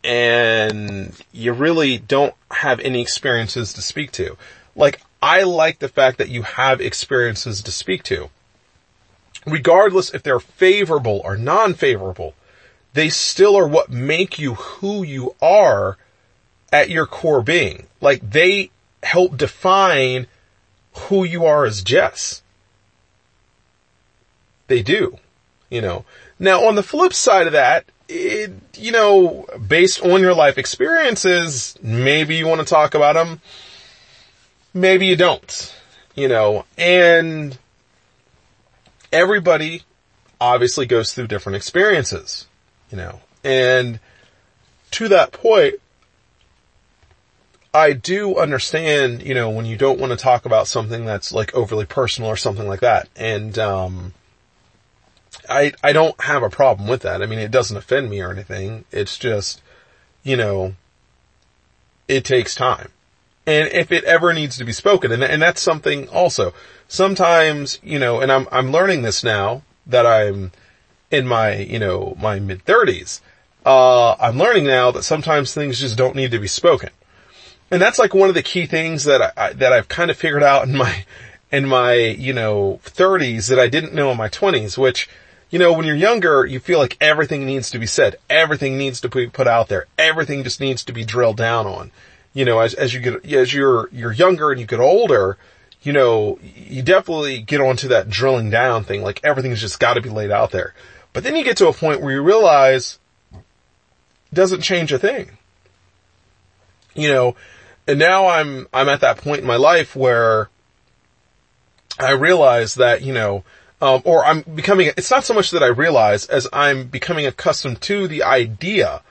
And you really don't have any experiences to speak to. Like, I like the fact that you have experiences to speak to. Regardless if they're favorable or non-favorable, they still are what make you who you are at your core being. Like they help define who you are as Jess. They do, you know. Now on the flip side of that, it, you know, based on your life experiences, maybe you want to talk about them. Maybe you don't, you know, and everybody obviously goes through different experiences, you know, and to that point, I do understand, you know, when you don't want to talk about something that's like overly personal or something like that. And, um, I, I don't have a problem with that. I mean, it doesn't offend me or anything. It's just, you know, it takes time. And if it ever needs to be spoken, and, and that's something also, sometimes, you know, and I'm, I'm learning this now that I'm in my, you know, my mid thirties. Uh, I'm learning now that sometimes things just don't need to be spoken and that's like one of the key things that I, that I've kind of figured out in my, in my, you know, thirties that I didn't know in my twenties, which, you know, when you're younger, you feel like everything needs to be said. Everything needs to be put out there. Everything just needs to be drilled down on. You know, as, as you get, as you're, you're younger and you get older, you know, you definitely get onto that drilling down thing. Like everything's just got to be laid out there. But then you get to a point where you realize it doesn't change a thing. You know, and now I'm, I'm at that point in my life where I realize that, you know, um, or I'm becoming, it's not so much that I realize as I'm becoming accustomed to the idea,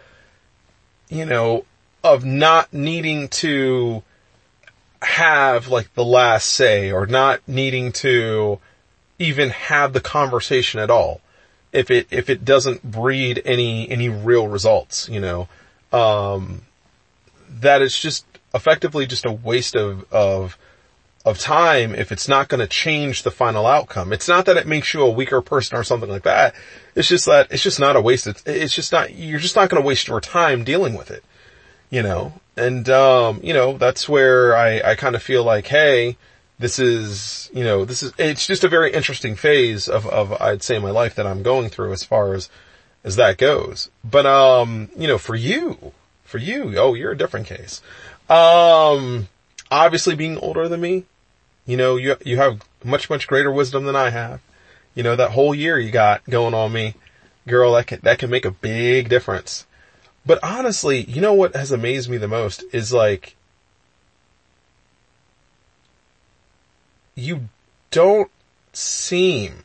you know, of not needing to have like the last say or not needing to even have the conversation at all. If it, if it doesn't breed any, any real results, you know, um, that it's just effectively just a waste of, of, of time if it's not going to change the final outcome. It's not that it makes you a weaker person or something like that. It's just that it's just not a waste. It's, it's just not, you're just not going to waste your time dealing with it, you know? And, um, you know, that's where I, I kind of feel like, hey, this is, you know, this is, it's just a very interesting phase of, of, I'd say my life that I'm going through as far as, as that goes. But, um, you know, for you, for you, oh, you're a different case. Um, obviously being older than me, you know, you, you have much, much greater wisdom than I have. You know, that whole year you got going on me, girl, that can, that can make a big difference. But honestly, you know what has amazed me the most is like, you don't seem,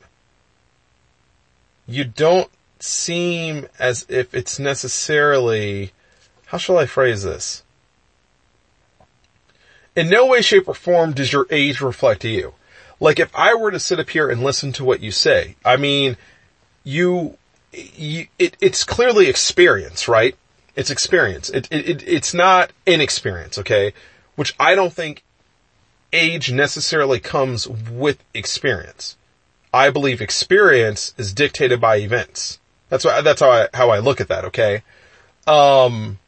you don't seem as if it's necessarily, how shall I phrase this? In no way, shape, or form does your age reflect you. Like if I were to sit up here and listen to what you say, I mean, you, you it, it's clearly experience, right? It's experience. It, it, it's not inexperience, okay? Which I don't think age necessarily comes with experience. I believe experience is dictated by events. That's why, that's how I, how I look at that, okay? Um,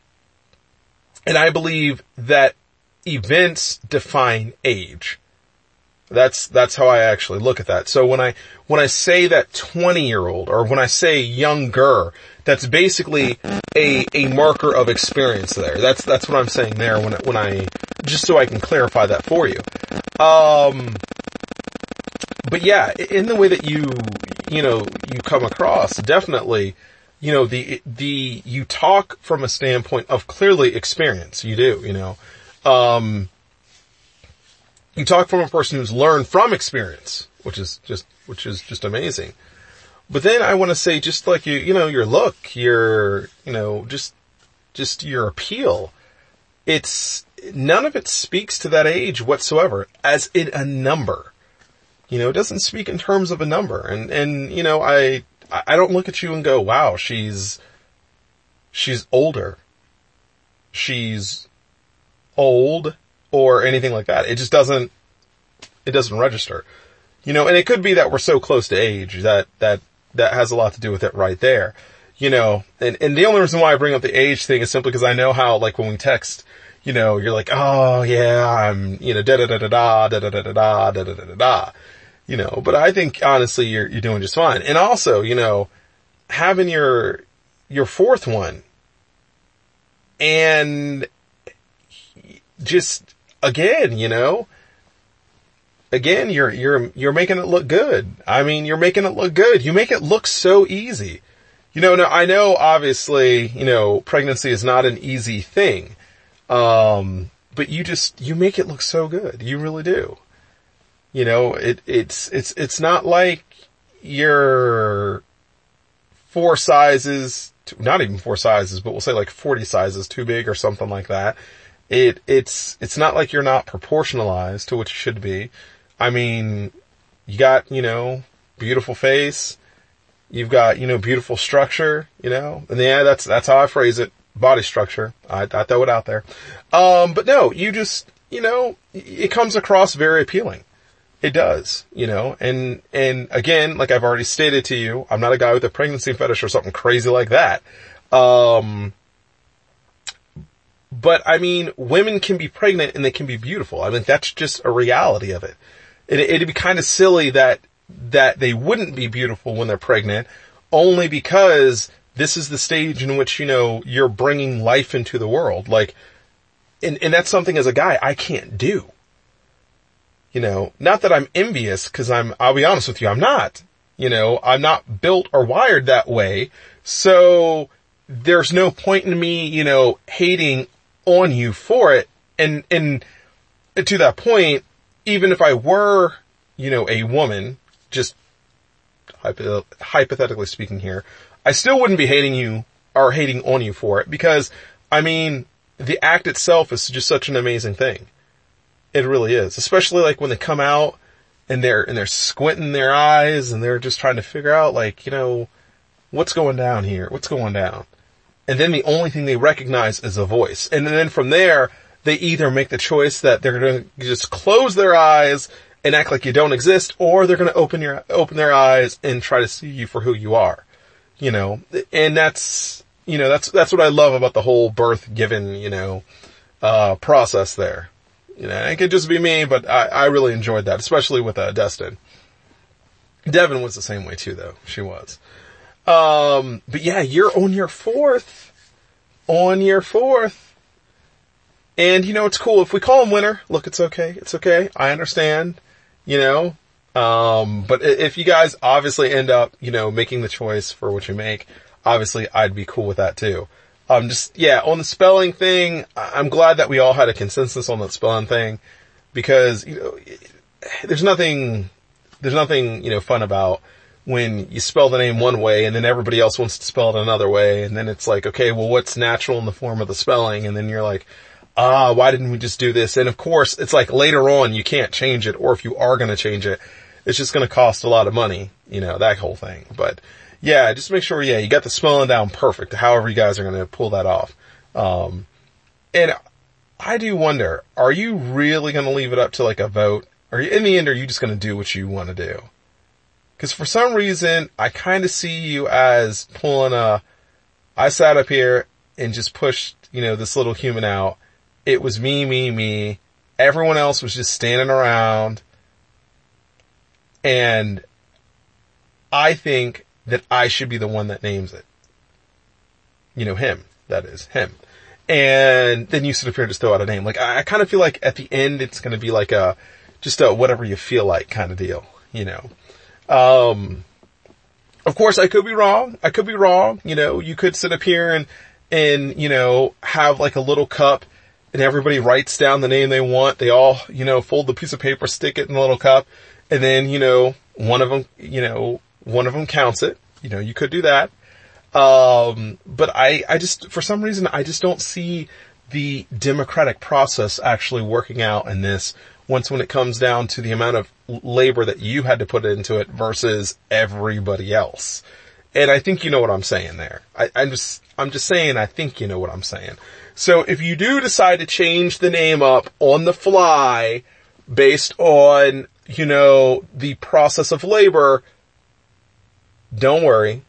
And I believe that events define age. That's, that's how I actually look at that. So when I, when I say that 20 year old or when I say younger, that's basically a, a marker of experience there. That's, that's what I'm saying there when, when I, just so I can clarify that for you. Um, but yeah, in the way that you, you know, you come across, definitely, you know, the, the, you talk from a standpoint of clearly experience. You do, you know, um, you talk from a person who's learned from experience, which is just, which is just amazing. But then I want to say just like you, you know, your look, your, you know, just, just your appeal. It's, none of it speaks to that age whatsoever as in a number. You know, it doesn't speak in terms of a number. And, and, you know, I, I don't look at you and go, wow, she's, she's older. She's old or anything like that. It just doesn't, it doesn't register. You know, and it could be that we're so close to age that, that, that has a lot to do with it right there. You know, and, and the only reason why I bring up the age thing is simply because I know how, like, when we text, you know, you're like, oh yeah, I'm, you know, da da da da da, da da da da da, da da da da da. You know, but I think honestly you're, you're doing just fine. And also, you know, having your, your fourth one and just again, you know, again, you're, you're, you're making it look good. I mean, you're making it look good. You make it look so easy. You know, now I know obviously, you know, pregnancy is not an easy thing. Um, but you just, you make it look so good. You really do. You know, it, it's, it's, it's not like you're four sizes, not even four sizes, but we'll say like 40 sizes too big or something like that. It, it's, it's not like you're not proportionalized to what you should be. I mean, you got, you know, beautiful face. You've got, you know, beautiful structure, you know, and yeah, that's, that's how I phrase it. Body structure. I, I throw it out there. Um, but no, you just, you know, it comes across very appealing. It does, you know, and, and again, like I've already stated to you, I'm not a guy with a pregnancy fetish or something crazy like that. Um, but I mean, women can be pregnant and they can be beautiful. I mean, that's just a reality of it. it it'd be kind of silly that, that they wouldn't be beautiful when they're pregnant only because this is the stage in which, you know, you're bringing life into the world. Like, and, and that's something as a guy I can't do. You know, not that I'm envious cause I'm, I'll be honest with you, I'm not. You know, I'm not built or wired that way. So there's no point in me, you know, hating on you for it. And, and to that point, even if I were, you know, a woman, just hypothetically speaking here, I still wouldn't be hating you or hating on you for it because, I mean, the act itself is just such an amazing thing. It really is. Especially like when they come out and they're, and they're squinting their eyes and they're just trying to figure out like, you know, what's going down here? What's going down? And then the only thing they recognize is a voice. And then from there, they either make the choice that they're going to just close their eyes and act like you don't exist, or they're going to open your, open their eyes and try to see you for who you are. You know, and that's, you know, that's, that's what I love about the whole birth given, you know, uh, process there. You know, it could just be me, but I, I really enjoyed that, especially with, uh, Destin. Devin was the same way too, though. She was. Um, but yeah, you're on your fourth. On your fourth. And you know, it's cool. If we call him winner, look, it's okay. It's okay. I understand. You know, um, but if you guys obviously end up, you know, making the choice for what you make, obviously I'd be cool with that too. Um, just, yeah, on the spelling thing, I'm glad that we all had a consensus on that spelling thing because, you know, there's nothing, there's nothing, you know, fun about when you spell the name one way and then everybody else wants to spell it another way and then it's like, okay, well what's natural in the form of the spelling? And then you're like, ah, why didn't we just do this? And of course, it's like later on you can't change it or if you are going to change it, it's just going to cost a lot of money, you know, that whole thing. But yeah, just make sure, yeah, you got the spelling down perfect, however you guys are going to pull that off. Um, and I do wonder, are you really going to leave it up to like a vote? Or in the end, are you just going to do what you want to do? Cause for some reason, I kind of see you as pulling a, I sat up here and just pushed you know, this little human out. It was me, me, me. Everyone else was just standing around. And I think that I should be the one that names it. You know, him. That is, him. And then you sort of here just throw out a name. Like, I, I kind of feel like at the end it's gonna be like a, just a whatever you feel like kind of deal, you know. Um, of course I could be wrong. I could be wrong. You know, you could sit up here and, and, you know, have like a little cup and everybody writes down the name they want. They all, you know, fold the piece of paper, stick it in the little cup, and then, you know, one of them, you know, one of them counts it. You know, you could do that. Um, but I, I just, for some reason, I just don't see the democratic process actually working out in this once when it comes down to the amount of labor that you had to put into it versus everybody else. And I think you know what I'm saying there. I, I'm just, I'm just saying I think you know what I'm saying. So if you do decide to change the name up on the fly based on, you know, the process of labor, don't worry.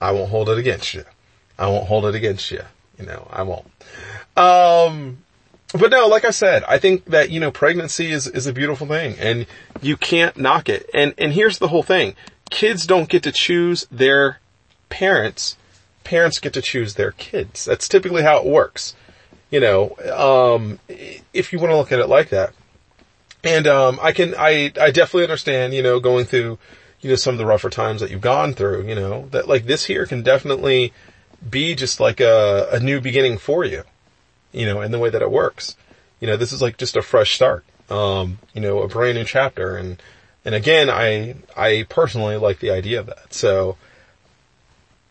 I won't hold it against you. I won't hold it against you. You know, I won't. Um, but no, like I said, I think that, you know, pregnancy is, is a beautiful thing and you can't knock it. And, and here's the whole thing. Kids don't get to choose their parents. Parents get to choose their kids. That's typically how it works. You know, um, if you want to look at it like that. And, um, I can, I, I definitely understand, you know, going through, you know, some of the rougher times that you've gone through, you know, that like this here can definitely be just like a, a new beginning for you you know, in the way that it works. You know, this is like just a fresh start. Um, you know, a brand new chapter. And, and again, I, I personally like the idea of that. So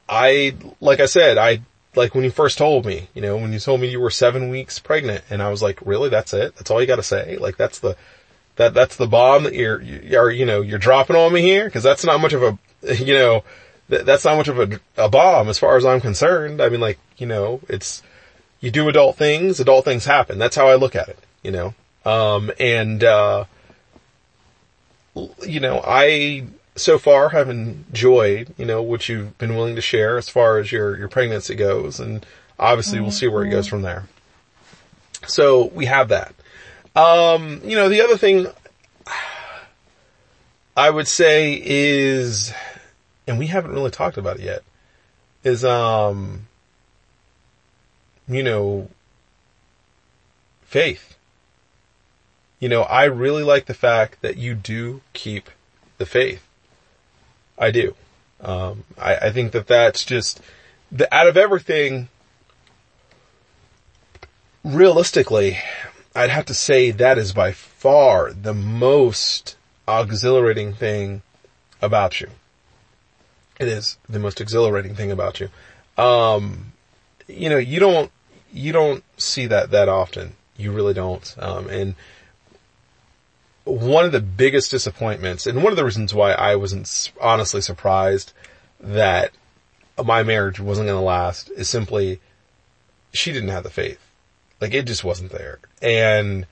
I, like I said, I, like when you first told me, you know, when you told me you were seven weeks pregnant and I was like, really? That's it? That's all you gotta say? Like that's the, that, that's the bomb that you're, you're, you know, you're dropping on me here? Cause that's not much of a, you know, that's not much of a, a bomb as far as I'm concerned. I mean, like, you know, it's, you do adult things, adult things happen. That's how I look at it, you know? Um, and, uh, you know, I so far have enjoyed, you know, what you've been willing to share as far as your, your pregnancy goes. And obviously we'll see where it goes from there. So we have that. Um, you know, the other thing I would say is, and we haven't really talked about it yet, is, um, you know, faith. You know, I really like the fact that you do keep the faith. I do. Um, I, I think that that's just the out of everything. Realistically, I'd have to say that is by far the most exhilarating thing about you. It is the most exhilarating thing about you. Um, you know, you don't you don't see that that often. You really don't. Um, and one of the biggest disappointments, and one of the reasons why I wasn't honestly surprised that my marriage wasn't going to last is simply she didn't have the faith. Like it just wasn't there. And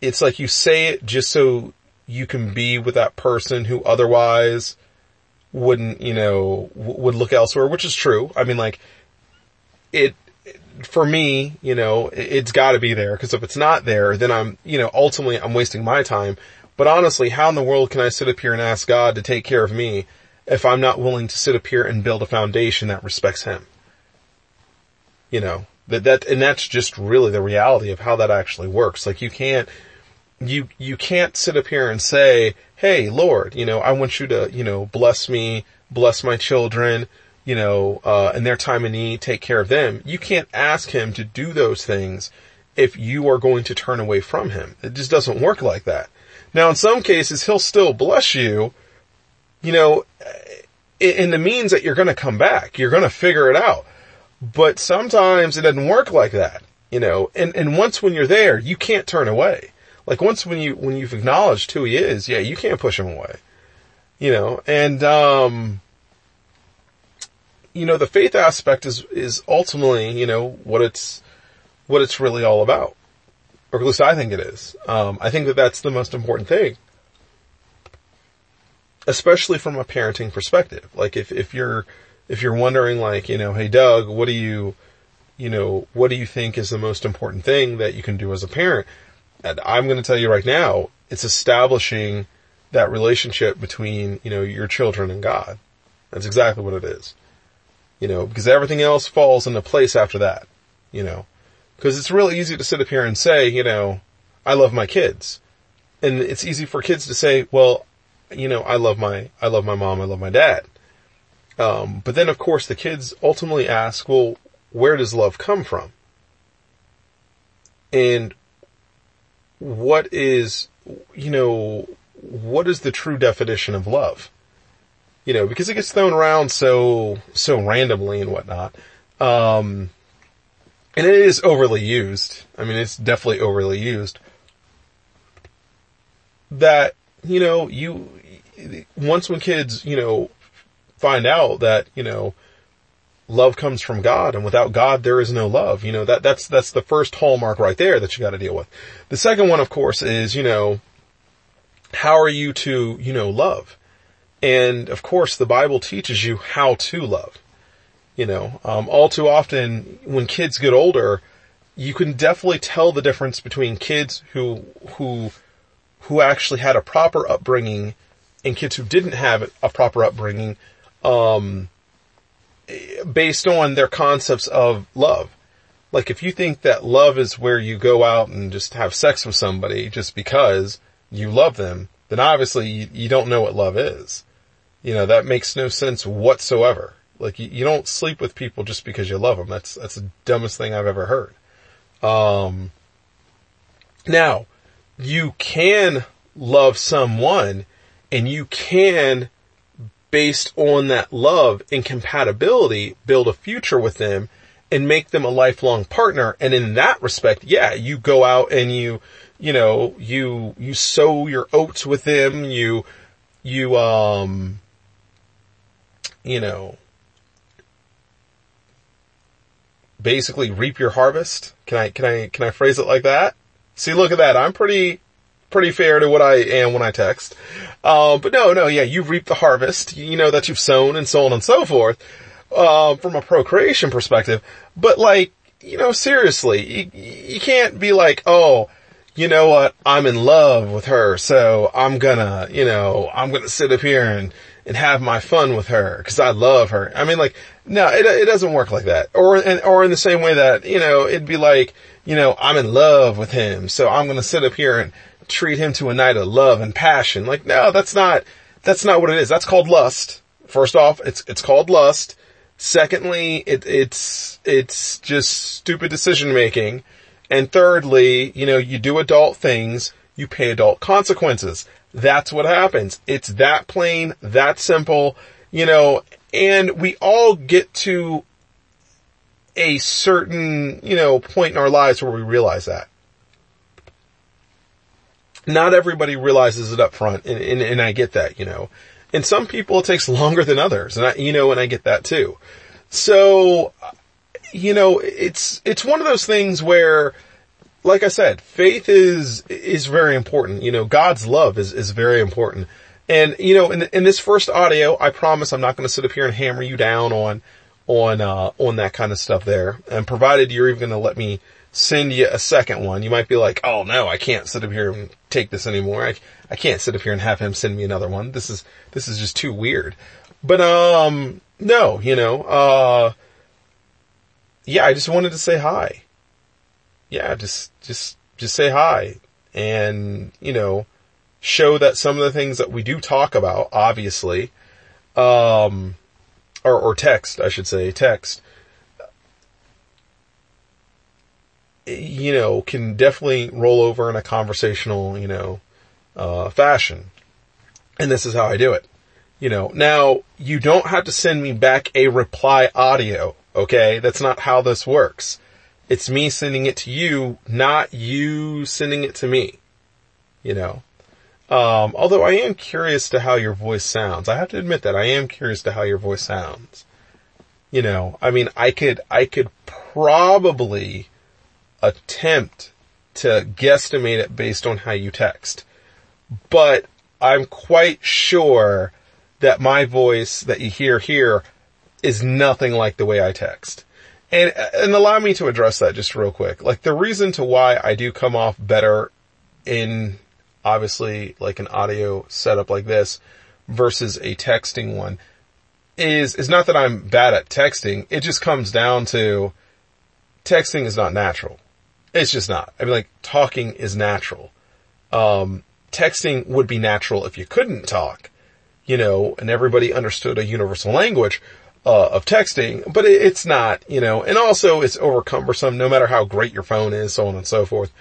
it's like you say it just so you can be with that person who otherwise wouldn't, you know, would look elsewhere, which is true. I mean, like it, for me, you know, it's gotta be there, cause if it's not there, then I'm, you know, ultimately I'm wasting my time. But honestly, how in the world can I sit up here and ask God to take care of me if I'm not willing to sit up here and build a foundation that respects Him? You know, that, that, and that's just really the reality of how that actually works. Like you can't, you, you can't sit up here and say, Hey, Lord, you know, I want you to, you know, bless me, bless my children, you know, uh, in their time of need, take care of them. You can't ask him to do those things if you are going to turn away from him. It just doesn't work like that. Now, in some cases, he'll still bless you, you know, in the means that you're going to come back. You're going to figure it out. But sometimes it doesn't work like that, you know, and, and once when you're there, you can't turn away. Like once when you, when you've acknowledged who he is, yeah, you can't push him away, you know, and, um, you know, the faith aspect is, is ultimately, you know, what it's, what it's really all about. Or at least I think it is. Um, I think that that's the most important thing. Especially from a parenting perspective. Like if, if you're, if you're wondering like, you know, hey Doug, what do you, you know, what do you think is the most important thing that you can do as a parent? And I'm going to tell you right now, it's establishing that relationship between, you know, your children and God. That's exactly what it is. You know, because everything else falls into place after that, you know, because it's really easy to sit up here and say, you know, I love my kids. And it's easy for kids to say, well, you know, I love my, I love my mom, I love my dad. Um, but then of course the kids ultimately ask, well, where does love come from? And what is, you know, what is the true definition of love? You know, because it gets thrown around so, so randomly and whatnot. Um, and it is overly used. I mean, it's definitely overly used. That, you know, you, once when kids, you know, find out that, you know, love comes from God and without God there is no love. You know, that, that's, that's the first hallmark right there that you gotta deal with. The second one, of course, is, you know, how are you to, you know, love? And of course the Bible teaches you how to love. You know, um, all too often when kids get older, you can definitely tell the difference between kids who, who, who actually had a proper upbringing and kids who didn't have a proper upbringing, um, based on their concepts of love. Like if you think that love is where you go out and just have sex with somebody just because you love them, then obviously you, you don't know what love is. You know, that makes no sense whatsoever. Like you, you, don't sleep with people just because you love them. That's, that's the dumbest thing I've ever heard. Um, now you can love someone and you can based on that love and compatibility, build a future with them and make them a lifelong partner. And in that respect, yeah, you go out and you, you know, you, you sow your oats with them, you, you, um, you know, basically reap your harvest. Can I, can I, can I phrase it like that? See, look at that. I'm pretty, pretty fair to what I am when I text. Um, but no, no, yeah, you reap the harvest, you know, that you've sown and so on and so forth, uh, from a procreation perspective. But like, you know, seriously, you, you can't be like, oh, you know what, I'm in love with her, so I'm gonna, you know, I'm gonna sit up here and, and have my fun with her, cause I love her. I mean like, no, it, it doesn't work like that. Or, and, or in the same way that, you know, it'd be like, you know, I'm in love with him, so I'm gonna sit up here and, treat him to a night of love and passion. Like, no, that's not, that's not what it is. That's called lust. First off, it's, it's called lust. Secondly, it, it's, it's just stupid decision making. And thirdly, you know, you do adult things, you pay adult consequences. That's what happens. It's that plain, that simple, you know, and we all get to a certain, you know, point in our lives where we realize that not everybody realizes it up front and, and, and I get that, you know. And some people it takes longer than others and I, you know, and I get that too. So, you know, it's, it's one of those things where, like I said, faith is, is very important. You know, God's love is, is very important. And, you know, in, in this first audio, I promise I'm not going to sit up here and hammer you down on, on, uh, on that kind of stuff there. And provided you're even going to let me send you a second one, you might be like, oh no, I can't sit up here and take this anymore. I, I can't sit up here and have him send me another one. This is, this is just too weird. But, um, no, you know, uh, yeah, I just wanted to say hi. Yeah, just, just, just say hi and, you know, show that some of the things that we do talk about, obviously, um, or, or text, I should say, text, you know, can definitely roll over in a conversational, you know, uh, fashion. And this is how I do it. You know, now you don't have to send me back a reply audio. Okay. That's not how this works. It's me sending it to you, not you sending it to me. You know, um, although I am curious to how your voice sounds. I have to admit that I am curious to how your voice sounds. You know, I mean, I could, I could probably attempt to guesstimate it based on how you text. But I'm quite sure that my voice that you hear here is nothing like the way I text. And, and allow me to address that just real quick. Like the reason to why I do come off better in obviously like an audio setup like this versus a texting one is, is not that I'm bad at texting. It just comes down to texting is not natural. It's just not. I mean like talking is natural. Um, texting would be natural if you couldn't talk, you know, and everybody understood a universal language uh, of texting, but it, it's not, you know, and also it's over cumbersome no matter how great your phone is, so on and so forth.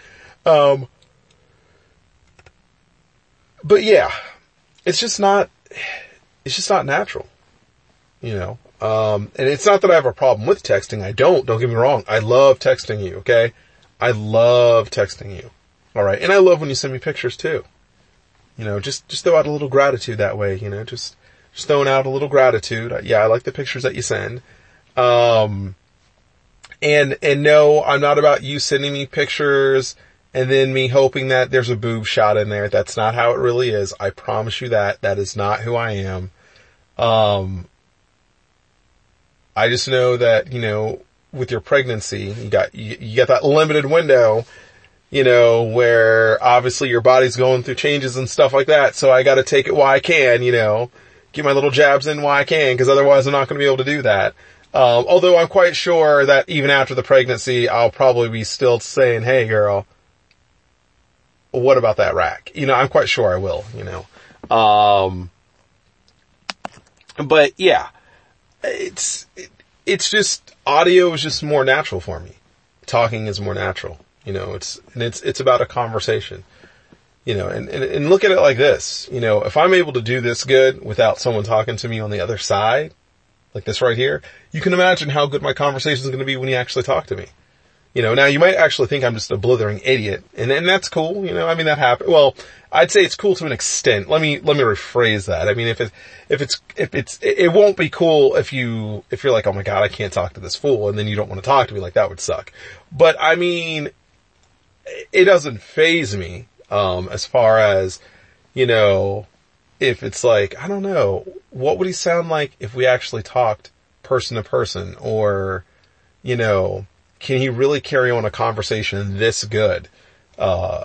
Um, but yeah, it's just not, it's just not natural, you know. Um, and it's not that I have a problem with texting. I don't. Don't get me wrong. I love texting you. Okay, I love texting you. All right, and I love when you send me pictures too. You know, just just throw out a little gratitude that way. You know, just throwing out a little gratitude. Yeah, I like the pictures that you send. Um, and, and no, I'm not about you sending me pictures and then me hoping that there's a boob shot in there. That's not how it really is. I promise you that. That is not who I am. Um, I just know that, you know, with your pregnancy, you got, you, you got that limited window, you know, where obviously your body's going through changes and stuff like that. So I gotta take it while I can, you know get my little jabs in while I can, because otherwise I'm not going to be able to do that. Um, although I'm quite sure that even after the pregnancy, I'll probably be still saying, "Hey, girl, what about that rack?" You know, I'm quite sure I will. You know, um, but yeah, it's it, it's just audio is just more natural for me. Talking is more natural. You know, it's and it's it's about a conversation. You know, and, and, and look at it like this. You know, if I'm able to do this good without someone talking to me on the other side, like this right here, you can imagine how good my conversation is going to be when you actually talk to me. You know, now you might actually think I'm just a blithering idiot, and and that's cool. You know, I mean that happened. Well, I'd say it's cool to an extent. Let me let me rephrase that. I mean, if it if it's if it's it won't be cool if you if you're like, oh my god, I can't talk to this fool, and then you don't want to talk to me. Like that would suck. But I mean, it doesn't faze me um, as far as, you know, if it's like, I don't know, what would he sound like if we actually talked person to person or, you know, can he really carry on a conversation this good? Uh,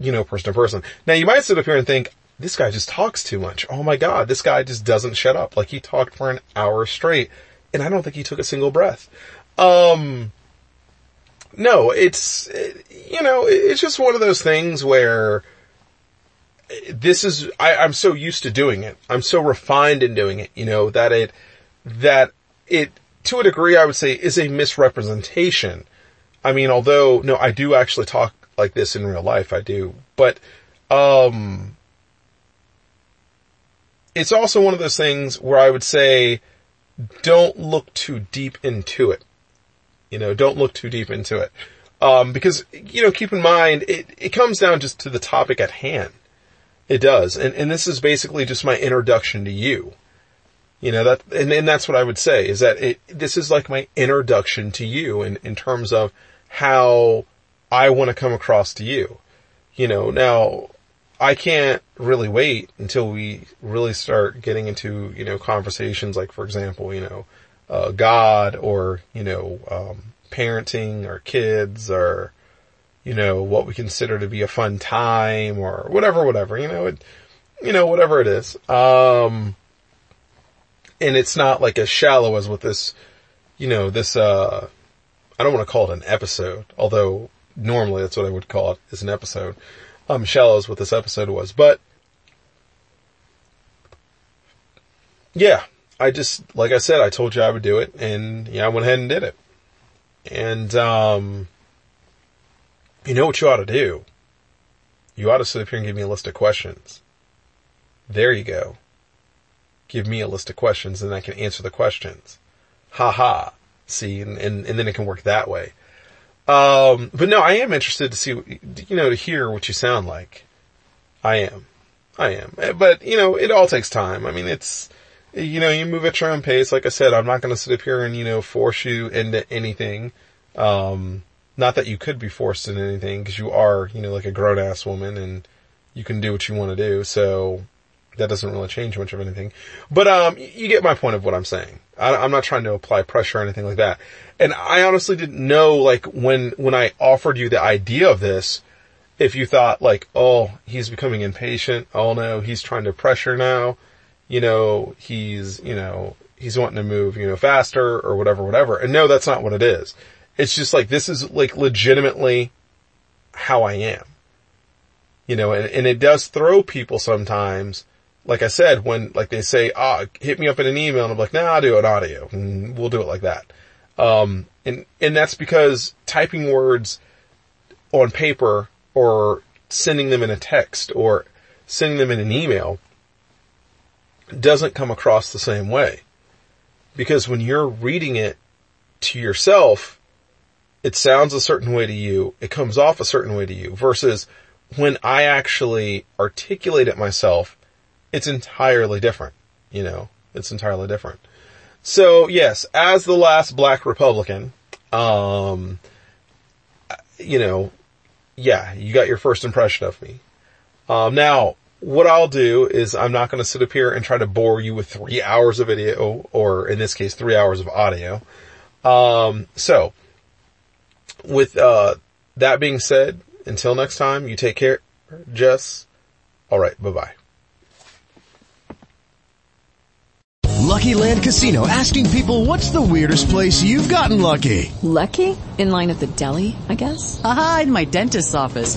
you know, person to person. Now you might sit up here and think, this guy just talks too much. Oh my God, this guy just doesn't shut up. Like he talked for an hour straight and I don't think he took a single breath. Um, no, it's, you know, it's just one of those things where this is, I, I'm so used to doing it. I'm so refined in doing it, you know, that it, that it, to a degree, I would say is a misrepresentation. I mean, although, no, I do actually talk like this in real life. I do, but, um, it's also one of those things where I would say, don't look too deep into it. You know, don't look too deep into it. Um, because, you know, keep in mind, it, it comes down just to the topic at hand. It does. And, and this is basically just my introduction to you. You know, that, and, and that's what I would say is that it, this is like my introduction to you in, in terms of how I want to come across to you. You know, now I can't really wait until we really start getting into, you know, conversations like, for example, you know, uh, God or, you know, um, parenting or kids or, you know, what we consider to be a fun time or whatever, whatever, you know, it, you know, whatever it is. Um, and it's not like as shallow as with this, you know, this, uh, I don't want to call it an episode, although normally that's what I would call it is an episode. Um, shallow as what this episode was, but yeah, I just, like I said, I told you I would do it and yeah, I went ahead and did it. And, um, you know what you ought to do? You ought to sit up here and give me a list of questions. There you go. Give me a list of questions and I can answer the questions. Ha ha. See, and, and, and then it can work that way. Um, but no, I am interested to see, you know, to hear what you sound like. I am. I am. But, you know, it all takes time. I mean, it's, you know, you move at your own pace. Like I said, I'm not going to sit up here and, you know, force you into anything. Um, not that you could be forced into anything because you are, you know, like a grown ass woman and you can do what you want to do. So, that doesn't really change much of anything. But, um, you get my point of what I'm saying. I, I'm not trying to apply pressure or anything like that. And I honestly didn't know, like, when, when I offered you the idea of this, if you thought like, oh, he's becoming impatient. Oh no, he's trying to pressure now. You know, he's, you know, he's wanting to move, you know, faster or whatever, whatever. And no, that's not what it is. It's just like, this is like legitimately how I am. You know, and, and it does throw people sometimes. Like I said, when like they say, ah, hit me up in an email and I'm like, nah, I'll do an audio and we'll do it like that. Um, and, and that's because typing words on paper or sending them in a text or sending them in an email doesn't come across the same way. Because when you're reading it to yourself, it sounds a certain way to you, it comes off a certain way to you, versus when I actually articulate it myself, it's entirely different. You know, it's entirely different. So yes, as the last black Republican, um, you know, yeah, you got your first impression of me. Um, now, what I'll do is I'm not going to sit up here and try to bore you with three hours of video, or in this case, three hours of audio. Um, so, with uh, that being said, until next time, you take care, Jess. All right, bye bye. Lucky Land Casino asking people what's the weirdest place you've gotten lucky? Lucky? In line at the deli, I guess? Aha, in my dentist's office.